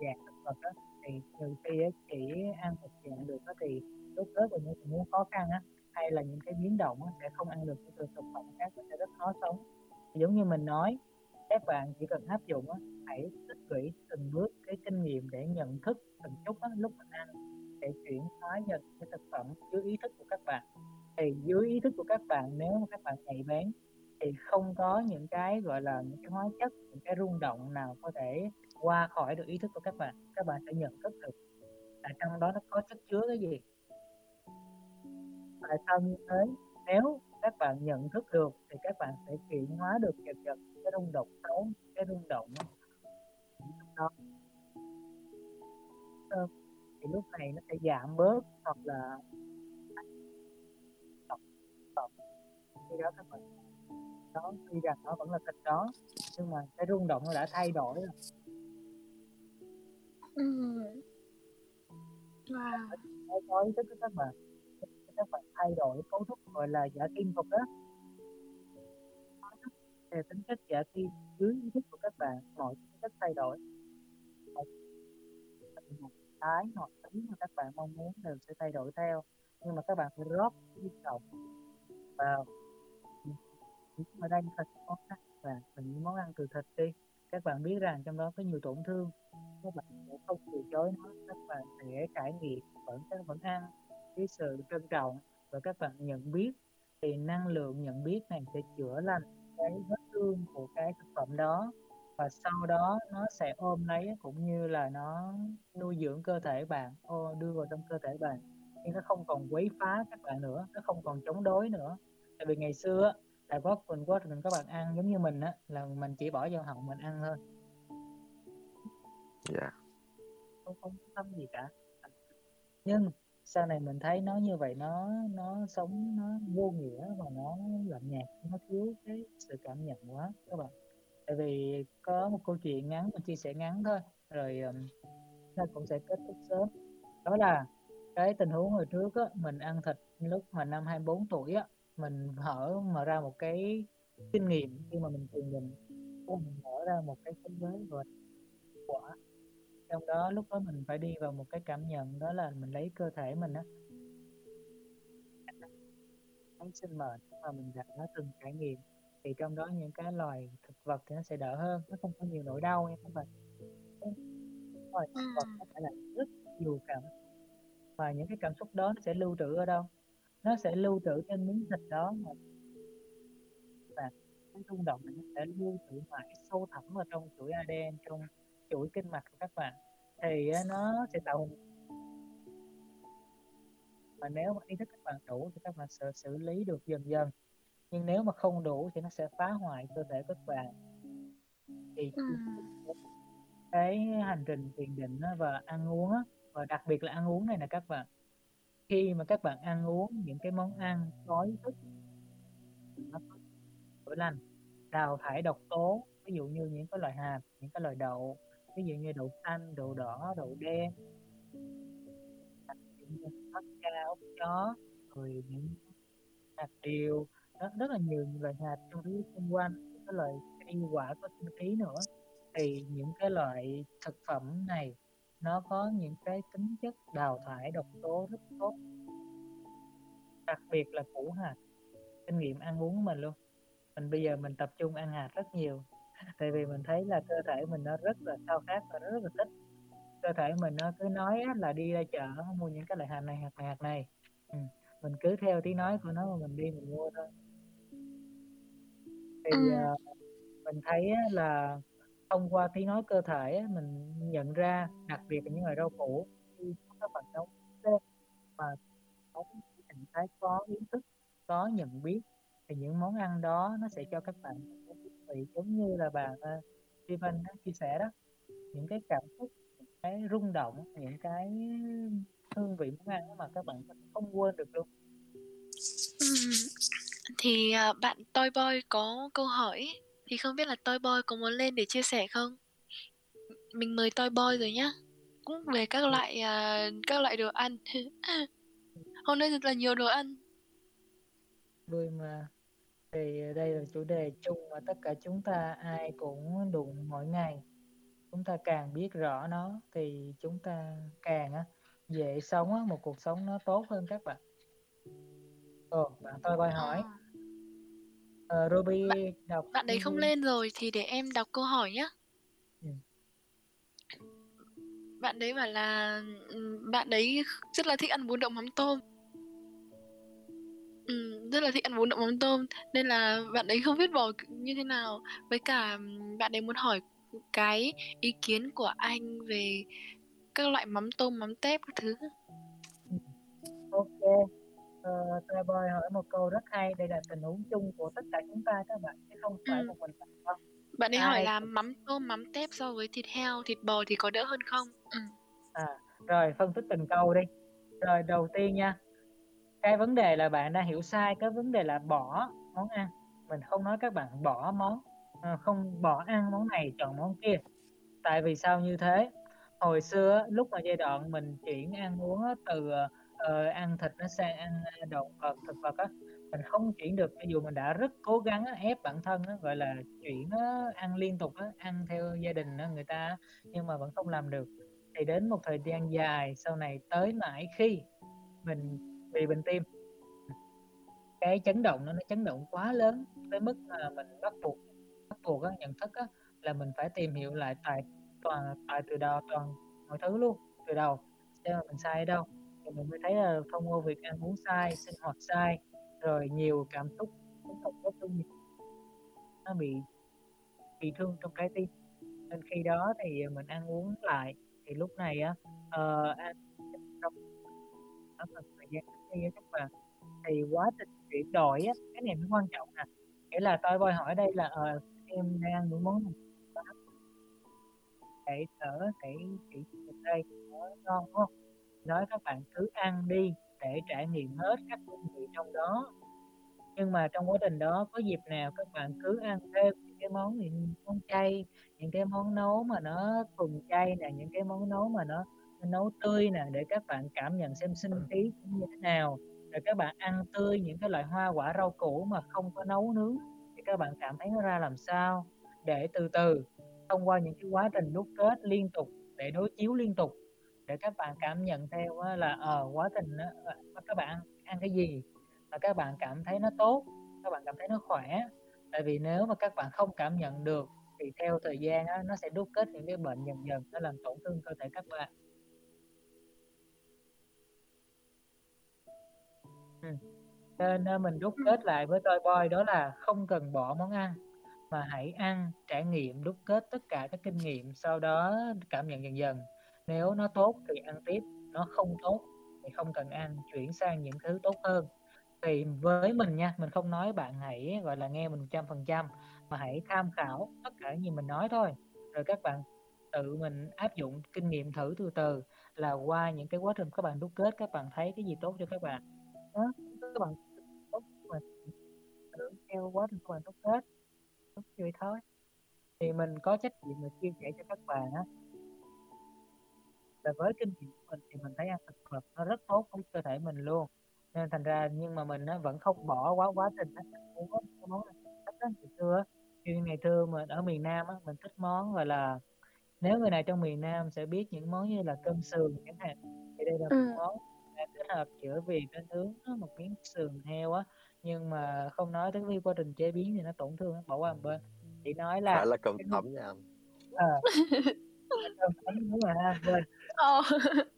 dạng thực vật đó thì trừ khi á chỉ ăn một dạng được á thì lúc đó của những tình huống khó khăn á hay là những cái biến động á, sẽ không ăn được những từ thực phẩm khác sẽ rất khó sống. Giống như mình nói các bạn chỉ cần áp dụng á, hãy tích lũy từng bước cái kinh nghiệm để nhận thức từng chút á, lúc mình ăn để chuyển hóa dần cái thực phẩm dưới ý thức của các bạn. Thì dưới ý thức của các bạn nếu mà các bạn nhạy bén thì không có những cái gọi là những cái hóa chất những cái rung động nào có thể qua khỏi được ý thức của các bạn các bạn sẽ nhận thức được là trong đó nó có chất chứa cái gì. Tại sao như thế? Nếu các bạn nhận thức được thì các bạn sẽ chuyển hóa được dần dần cái rung động xấu, cái rung động đó. Ờ, thì lúc này nó sẽ giảm bớt hoặc là khi đó các bạn. Đó, tuy rằng nó vẫn là thịt đó, nhưng mà cái rung động nó đã thay đổi rồi ừ. wow. nói tới cái của các bạn các bạn thay đổi cấu trúc gọi là giả kim thuật đó về tính chất giả kim, dưới ý thức của các bạn, mọi tính chất thay đổi một cái hoặc tính mà các bạn mong muốn đều sẽ thay đổi theo nhưng mà các bạn phải rót hy vọng vào ở đây thật món ăn và những món ăn từ thịt đi các bạn biết rằng trong đó có nhiều tổn thương các bạn sẽ không từ chối nó các bạn sẽ trải nghiệm vẫn các vẫn ăn cái sự trân trọng và các bạn nhận biết. Thì năng lượng nhận biết này sẽ chữa lành cái vết thương của cái thực phẩm đó và sau đó nó sẽ ôm lấy cũng như là nó nuôi dưỡng cơ thể bạn ô, đưa vào trong cơ thể bạn. Nhưng nó không còn quấy phá các bạn nữa nó không còn chống đối nữa. Tại vì ngày xưa là có mình có mình các bạn ăn giống như mình á là mình chỉ bỏ vào họng mình ăn thôi. Dạ. Yeah. không không tâm gì cả. Nhưng sau này mình thấy nó như vậy nó nó sống nó vô nghĩa và nó lạnh nhạt nó thiếu cái sự cảm nhận quá các bạn. Tại vì có một câu chuyện ngắn mình chia sẻ ngắn thôi rồi nó cũng sẽ kết thúc sớm. Đó là cái tình huống hồi trước á, mình ăn thịt lúc mà năm 24 tuổi á mình hở mở ra một cái kinh nghiệm khi mà mình truyền mình. Mình mở ra một cái thế giới gọi quả. Trong đó lúc đó mình phải đi vào một cái cảm nhận đó là mình lấy cơ thể mình á. Thấy sinh mệnh mà mình gặp nó từng trải nghiệm thì trong đó những cái loài thực vật thì nó sẽ đỡ hơn nó không có nhiều nỗi đau nha các bạn. Loài thực vật nó phải là rất nhiều cảm và những cái cảm xúc đó nó sẽ lưu trữ ở đâu nó sẽ lưu trữ trên miếng thịt đó mà. Và cái rung động nó sẽ lưu trữ mãi sâu thẳm vào trong chuỗi ADN trong chuỗi kinh mạch của các bạn. Thì nó sẽ tạo hình. Mà nếu mà ý thức các bạn đủ thì các bạn sẽ xử lý được dần dần. Nhưng nếu mà không đủ thì nó sẽ phá hoại cơ thể các bạn. Thì ừ. cái hành trình thiền định và ăn uống và đặc biệt là ăn uống này là các bạn khi mà các bạn ăn uống những cái món ăn có ý thức nó chữa lành đào thải độc tố ví dụ như những cái loại hạt những cái loại đậu ví dụ như đậu xanh đậu đỏ đậu đen ốc ca ốc chó rồi những hạt điều. Rất, rất là nhiều loại hạt trong thứ xung quanh cái loại cây quả có sinh khí nữa. Thì những cái loại thực phẩm này nó có những cái tính chất đào thải độc tố rất tốt đặc biệt là củ hạt. Kinh nghiệm ăn uống của mình luôn. Mình bây giờ mình tập trung ăn hạt rất nhiều tại vì mình thấy là cơ thể mình nó rất là khao khát và rất là thích. Cơ thể mình nó cứ nói là đi ra chợ mua những cái loại hạt này hạt này hạt này. Ừ. mình cứ theo tiếng nói của nó mà mình đi mình mua thôi. Thì uh, mình thấy là thông qua tiếng nói cơ thể mình nhận ra đặc biệt là những loại rau củ khi các bạn nấu mà có trạng thái có ý thức có nhận biết thì những món ăn đó nó sẽ cho các bạn vị giống như là bạn uh, ờ, Steven đã chia sẻ đó. Những cái cảm xúc những cái rung động những cái hương vị món ăn mà các bạn không quên được luôn. Thì uh, bạn Toy Boy có câu hỏi thì không biết là Toy Boy có muốn lên để chia sẻ không? Mình mời Toy Boy rồi nhá. Cũng về các loại uh, các loại đồ ăn. Hôm nay thật là nhiều đồ ăn. Vui mà. Thì đây là chủ đề chung mà tất cả chúng ta ai cũng đụng mỗi ngày. Chúng ta càng biết rõ nó thì chúng ta càng á, dễ sống á, một cuộc sống nó tốt hơn các bạn. Ồ, bạn tôi quay hỏi. À uh, Ruby bạn, đọc bạn đấy không lên rồi thì để em đọc câu hỏi nhé ừ. bạn đấy bảo là bạn đấy rất là thích ăn bún đậu mắm tôm. Ừ, rất là thích ăn bún đậu mắm tôm nên là bạn đấy không biết bỏ như thế nào. Với cả bạn ấy muốn hỏi cái ý kiến của anh về các loại mắm tôm mắm tép các thứ. Ok ờ, Boy hỏi một câu rất hay, đây là tình huống chung của tất cả chúng ta các bạn, chứ không phải Ừm. một mình bạn đâu. Bạn ấy hỏi là mắm tôm, mắm tép so với thịt heo, thịt bò thì có đỡ hơn không? Ừm. À, rồi phân tích từng câu đi. Rồi đầu tiên nha, cái vấn đề là bạn đã hiểu sai cái vấn đề là bỏ món ăn. Mình không nói các bạn bỏ món, ờ, không bỏ ăn món này chọn món kia. Tại vì sao như thế? Hồi xưa lúc mà giai đoạn mình chuyển ăn uống từ ờ, ăn thịt nó sang ăn ờ, động vật, ờ, thực vật á, mình không chuyển được cho dù mình đã rất cố gắng á, ép bản thân á, gọi là chuyển á, ăn liên tục á, ăn theo gia đình á, người ta nhưng mà vẫn không làm được. Thì đến một thời gian dài sau này tới mãi khi mình bị bệnh tim cái chấn động nó nó chấn động quá lớn tới mức mà mình bắt buộc bắt buộc á, nhận thức á, là mình phải tìm hiểu lại tại toàn tại từ đầu toàn mọi thứ luôn từ đầu. Xem là mình sai ở đâu? Thì mình mới thấy là thông qua việc ăn uống sai sinh hoạt sai rồi nhiều cảm xúc cũng không có thương nó bị bị thương trong trái tim. Nên khi đó thì mình ăn uống lại thì lúc này á uh, ăn trong ở một thời gian cách ly á các bạn thì quá trình chuyển đổi á cái này mới quan trọng nè. Nghĩa là tôi voi hỏi đây là uh, em đang ăn những món này để đỡ để chỉ đây nó ngon đúng không? Nói các bạn cứ ăn đi để trải nghiệm hết các hương vị trong đó. Nhưng mà trong quá trình đó có dịp nào các bạn cứ ăn thêm những cái món những món chay những cái món nấu mà nó thuần chay nè những cái món nấu mà nó, nấu tươi nè để các bạn cảm nhận xem sinh khí như thế nào. Rồi các bạn ăn tươi những cái loại hoa quả rau củ mà không có nấu nướng thì các bạn cảm thấy nó ra làm sao? Để từ từ thông qua những cái quá trình đúc kết liên tục để đối chiếu liên tục để các bạn cảm nhận theo á, là ờ quá trình á, ờ, các bạn ăn, cái gì mà các bạn cảm thấy nó tốt các bạn cảm thấy nó khỏe. Tại vì nếu mà các bạn không cảm nhận được thì theo thời gian á, nó sẽ đúc kết những cái bệnh dần dần nó làm tổn thương cơ thể các bạn. Ừ. nên ờ, mình đúc kết lại với tôi boy đó là không cần bỏ món ăn mà hãy ăn trải nghiệm đúc kết tất cả các kinh nghiệm sau đó cảm nhận dần dần nếu nó tốt thì ăn tiếp, nó không tốt thì không cần ăn, chuyển sang những thứ tốt hơn. Thì với mình nha, mình không nói bạn hãy, gọi là, nghe mình trăm phần trăm, mà hãy tham khảo tất cả những gì mình nói thôi. Rồi các bạn tự mình áp dụng kinh nghiệm thử từ từ là qua những cái quá trình các bạn đúc kết, các bạn thấy cái gì tốt cho các bạn. Đó, các bạn tốt mình. Thử theo quá trình các bạn đúc kết, tốt vậy thôi. Thì mình có trách nhiệm mà chia sẻ cho các bạn á là với kinh nghiệm của mình thì mình thấy ăn thực vật nó rất tốt với cơ thể mình luôn. Nên thành ra nhưng mà mình á, vẫn không bỏ quá quá trình á có cái món thích từ xưa á như ngày xưa mình ở miền Nam á mình thích món gọi là nếu người nào trong miền Nam sẽ biết những món như là cơm sườn chẳng hạn thì đây là một Ừ. món kết hợp giữa việc nó nướng một miếng sườn heo á. Nhưng mà không nói tới cái quá trình chế biến thì nó tổn thương nó bỏ qua một bên. Chỉ nói là phải là cơm tấm nha anh. Ờ. Cơm tấm đúng rồi ha Ờ.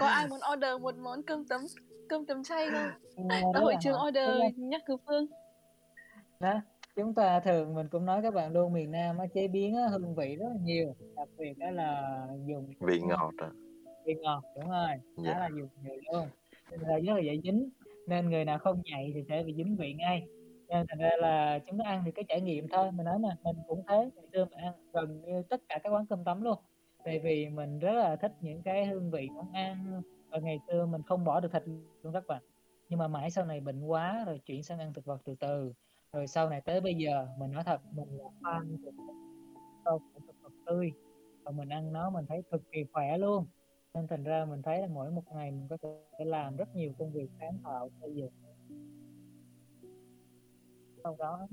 Có ai muốn order một món cơm tấm cơm tấm chay không? À, Ở đó hội là trường họ order nhắc cứu phương. đó chúng ta thường mình cũng nói các bạn luôn miền Nam á, chế biến á, hương vị rất là nhiều đặc biệt đó là dùng vị ngọt à vị ngọt đúng rồi khá Dạ. là dùng nhiều luôn nên là rất là dễ dính nên người nào không nhạy thì sẽ bị dính vị ngay nên thành ra là chúng ta ăn thì cái trải nghiệm thôi mình nói mà mình cũng thế ngày xưa mình ăn gần như tất cả các quán cơm tấm luôn tại vì mình rất là thích những cái hương vị món ăn và ngày xưa mình không bỏ được thịt luôn các bạn. Nhưng mà mãi sau này bệnh quá rồi chuyển sang ăn thực vật từ từ. Rồi sau này tới bây giờ mình nói thật mình là fan của thực vật tươi. Và mình ăn nó mình thấy cực kỳ khỏe luôn. Nên thành ra mình thấy là mỗi một ngày mình có thể làm rất nhiều công việc sáng tạo xây dựng. Sau đó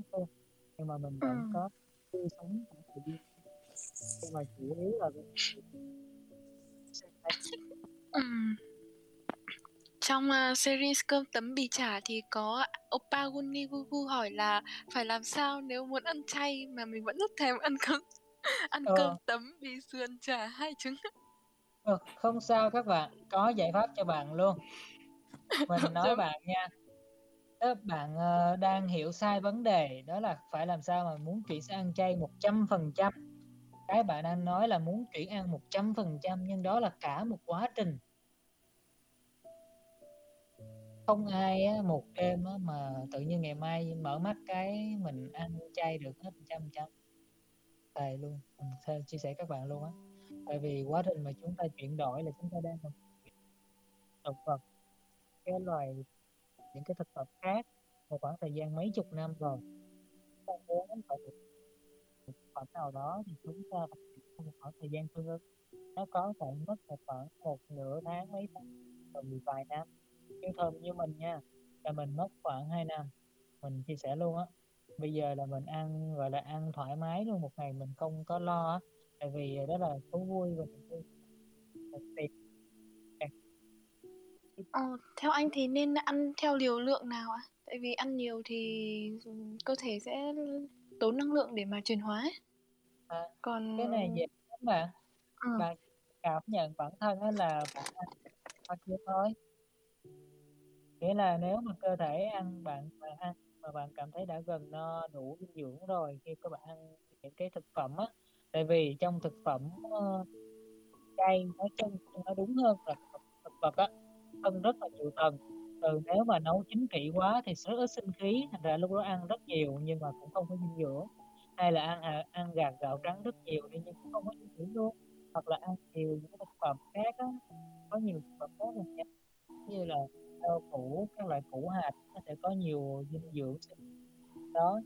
nhưng mà mình vẫn Ừ. có tươi sống của tự nhiên nhưng mà chủ yếu là Ừm. Trong uh, series cơm tấm bì chả thì có Oppa Guni Gugu hỏi là phải làm sao nếu muốn ăn chay mà mình vẫn rất thèm ăn cơm ăn Ờ. cơm tấm bì sườn chả hai trứng. Ờ, không sao các bạn có giải pháp cho bạn luôn mình nói bạn nha các bạn ờ, đang hiểu sai vấn đề đó là phải làm sao mà muốn chuyển sang ăn chay một trăm phần trăm cái bạn đang nói là muốn chuyển ăn một trăm phần trăm nhưng đó là cả một quá trình. Không ai á, một đêm á, mà tự nhiên ngày mai mở mắt cái mình ăn chay được hết trăm trăm. Thề luôn mình thề chia sẻ các bạn luôn á. Tại vì quá trình mà chúng ta chuyển đổi là chúng ta đang thực vật cái loài những cái thực vật khác một khoảng thời gian mấy chục năm rồi. Ta muốn phải được phẩm nào đó thì chúng ta phải một khoảng thời gian tương ứng. Nó có thể mất một khoảng một nửa tháng mấy tháng rồi vài năm. Nhưng thường như mình nha là mình mất khoảng 2 năm mình chia sẻ luôn á. Bây giờ là mình ăn gọi là ăn thoải mái luôn một ngày mình không có lo á. Tại vì đó là thú vui và mình tiền Ờ, theo anh thì nên ăn theo liều lượng nào ạ? Tại vì ăn nhiều thì cơ thể sẽ tốn năng lượng để mà chuyển hóa ấy. À, Còn cái này dễ lắm mà ừ. bạn cảm nhận bản thân là bạn ăn nhiêu thôi nghĩa là nếu mà cơ thể ăn bạn bạn ăn mà bạn cảm thấy đã gần no đủ dinh dưỡng rồi khi các bạn ăn những cái thực phẩm á tại vì trong thực phẩm uh, chay nói chung nó đúng hơn là thực vật á phân rất là nhiều tầng ừ, nếu mà nấu chín kỹ quá thì rất ít sinh khí thành ra lúc đó ăn rất nhiều nhưng mà cũng không có dinh dưỡng. Hay là ăn à, ăn gạt gạo trắng rất nhiều nhưng cũng không có dinh dưỡng luôn. Hoặc là ăn nhiều những thực phẩm khác á có nhiều thực phẩm khác như là rau củ các loại củ hạt nó sẽ có nhiều dinh dưỡng đó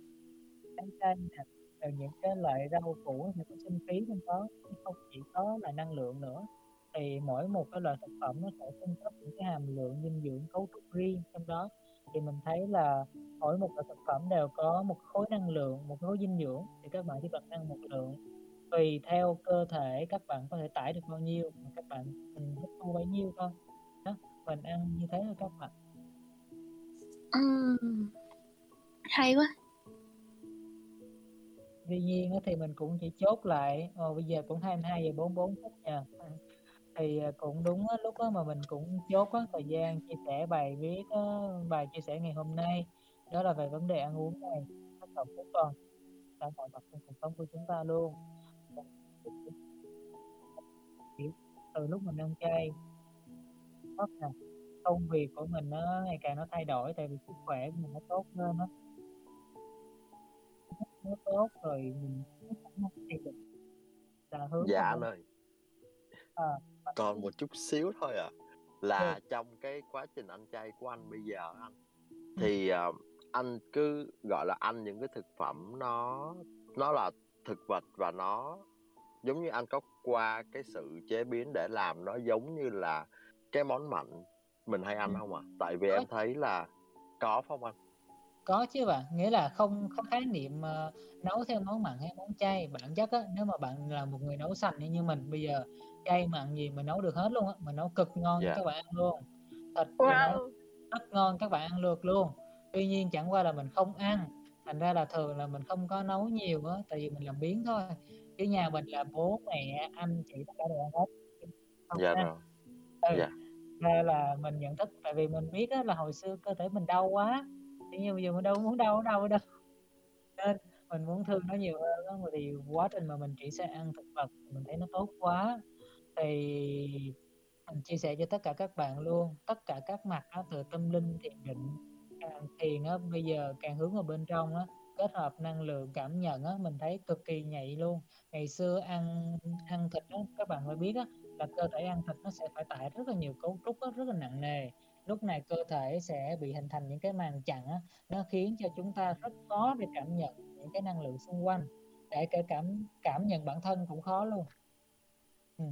trái cây nè rồi những cái loại rau củ thì có sinh khí trong đó không chỉ có là năng lượng nữa thì mỗi một cái loại thực phẩm nó sẽ cung cấp những cái hàm lượng dinh dưỡng cấu trúc riêng trong đó. Thì mình thấy là mỗi một loại thực phẩm đều có một khối năng lượng một khối dinh dưỡng thì các bạn chỉ cần ăn một lượng. Tùy theo cơ thể các bạn có thể tải được bao nhiêu mà các bạn mình hấp thu bấy nhiêu thôi. Đó mình ăn như thế thôi các bạn. Uhm. hay quá. Tuy nhiên thì mình cũng chỉ chốt lại ờ, bây giờ cũng 22 giờ 44 phút nha thì à, cũng đúng á, lúc đó mà mình cũng chốt á, thời gian chia sẻ bài viết á, bài chia sẻ ngày hôm nay đó là về vấn đề ăn uống này tác động cuối tuần đã mọi mặt trong cuộc sống của chúng ta luôn. Từ lúc mình ăn chay mất nè công việc của mình nó ngày càng nó thay đổi tại vì sức khỏe của mình nó tốt hơn á. Nó tốt rồi mình cũng thay đổi là hướng dạ anh ơi. À, còn một chút xíu thôi à là ừ. trong cái quá trình ăn chay của anh bây giờ anh thì uh, anh cứ gọi là ăn những cái thực phẩm nó nó là thực vật và nó giống như anh có qua cái sự chế biến để làm nó giống như là cái món mặn mình hay ăn không ạ? À? Tại vì em thấy là có không anh? Có chứ bạn, nghĩa là không có khái niệm uh, nấu theo món mặn hay món chay. Bản chất á, nếu mà bạn là một người nấu sành như mình bây giờ chay mặn gì mình nấu được hết luôn á, mình nấu cực ngon yeah. cho dạ. các bạn ăn luôn. Thịt wow. rất ngon các bạn ăn được luôn. Tuy nhiên chẳng qua là mình không ăn, thành ra là thường là mình không có nấu nhiều á, tại vì mình làm biến thôi. Chứ nhà mình là bố mẹ anh chị tất cả đều ăn hết. Không dạ rồi. Ừ. Dạ ra là mình nhận thức tại vì mình biết là hồi xưa cơ thể mình đau quá thì nhưng bây giờ mình đâu muốn đau ở đâu ở đâu nên mình muốn thương nó nhiều hơn đó. thì quá trình mà mình chỉ sẽ ăn thực vật mình thấy nó tốt quá thì mình chia sẻ cho tất cả các bạn luôn tất cả các mặt đó, từ tâm linh thiền định càng thiền á bây giờ càng hướng vào bên trong á kết hợp năng lượng cảm nhận á mình thấy cực kỳ nhạy luôn. Ngày xưa ăn ăn thịt á các bạn phải biết á là cơ thể ăn thịt nó sẽ phải tải rất là nhiều cấu trúc đó, rất là nặng nề. Lúc này cơ thể sẽ bị hình thành những cái màng chặn á, nó khiến cho chúng ta rất khó để cảm nhận những cái năng lượng xung quanh để cả cảm cảm nhận bản thân cũng khó luôn. Ừ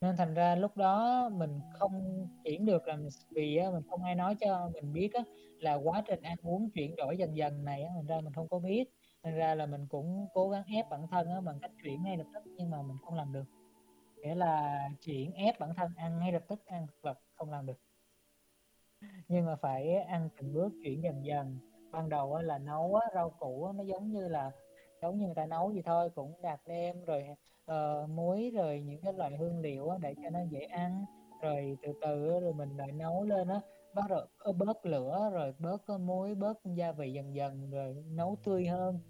nên thành ra lúc đó mình không chuyển được là vì mình không ai nói cho mình biết á, là quá trình ăn uống chuyển đổi dần dần này á, thành ra mình không có biết. Nên ra là mình cũng cố gắng ép bản thân á, bằng cách chuyển ngay lập tức nhưng mà mình không làm được. Nghĩa là chuyển ép bản thân ăn ngay lập tức ăn thực vật không làm được. Nhưng mà phải ăn từng bước chuyển dần dần. Ban đầu là nấu rau củ nó giống như là giống như người ta nấu gì thôi cũng đặt đem rồi uh, muối rồi những cái loại hương liệu để cho nó dễ ăn. Rồi từ từ rồi mình lại nấu lên á. Bắt đầu bớt lửa rồi bớt muối bớt gia vị dần dần rồi nấu tươi hơn.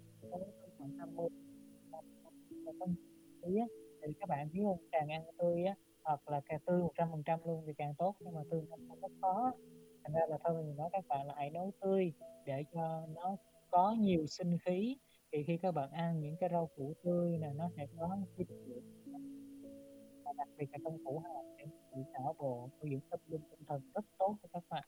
Thì các bạn biết không càng ăn tươi á hoặc là càng tươi một trăm phần trăm luôn thì càng tốt nhưng mà tươi không rất khó. Thành ra là thôi mình nói các bạn là hãy nấu tươi để cho nó có nhiều sinh khí thì khi các bạn ăn những cái rau củ tươi là nó sẽ có cái và đặc biệt là trong củ hạt để chỉ não bộ nuôi dưỡng tâm linh tinh thần rất tốt cho các bạn.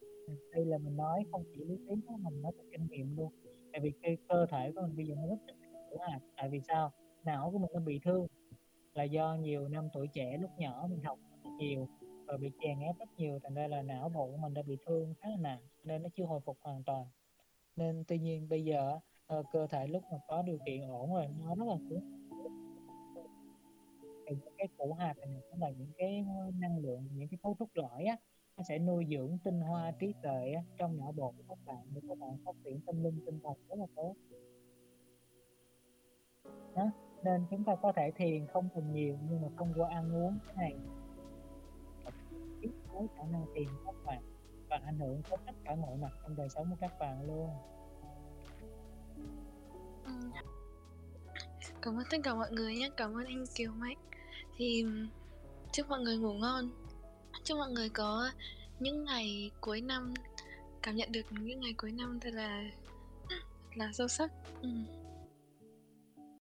Ừ, đây là mình nói không chỉ lý thuyết mà mình nói từ kinh nghiệm luôn. Tại vì cái cơ thể của mình bây giờ nó rất thích củ hạt tại vì sao? Não của mình nó bị thương, là do nhiều năm tuổi trẻ lúc nhỏ mình học nhiều và bị chèn ép rất nhiều, thành ra là não bộ của mình đã bị thương khá là nặng, nên nó chưa hồi phục hoàn toàn. Nên tuy nhiên bây giờ uh, cơ thể lúc mà có điều kiện ổn rồi nó rất là tốt. Những cái củ hạt này nó là những cái ờ, năng lượng những cái cấu trúc lõi á nó sẽ nuôi dưỡng tinh hoa trí tuệ á, trong não bộ của các bạn để các bạn phát triển tâm linh tinh thần rất là tốt. Đó nên chúng ta có thể thiền không cần nhiều nhưng mà không qua ăn uống cái này. Tiếp với khả năng thiền các bạn và ảnh hưởng tới tất cả mọi mặt trong đời sống của các bạn luôn. Ừ. Cảm ơn tất cả mọi người nhé, cảm ơn anh Kiều Mạnh. Thì chúc mọi người ngủ ngon. Chúc mọi người có những ngày cuối năm Cảm nhận được những ngày cuối năm thật là là sâu sắc. Ừ.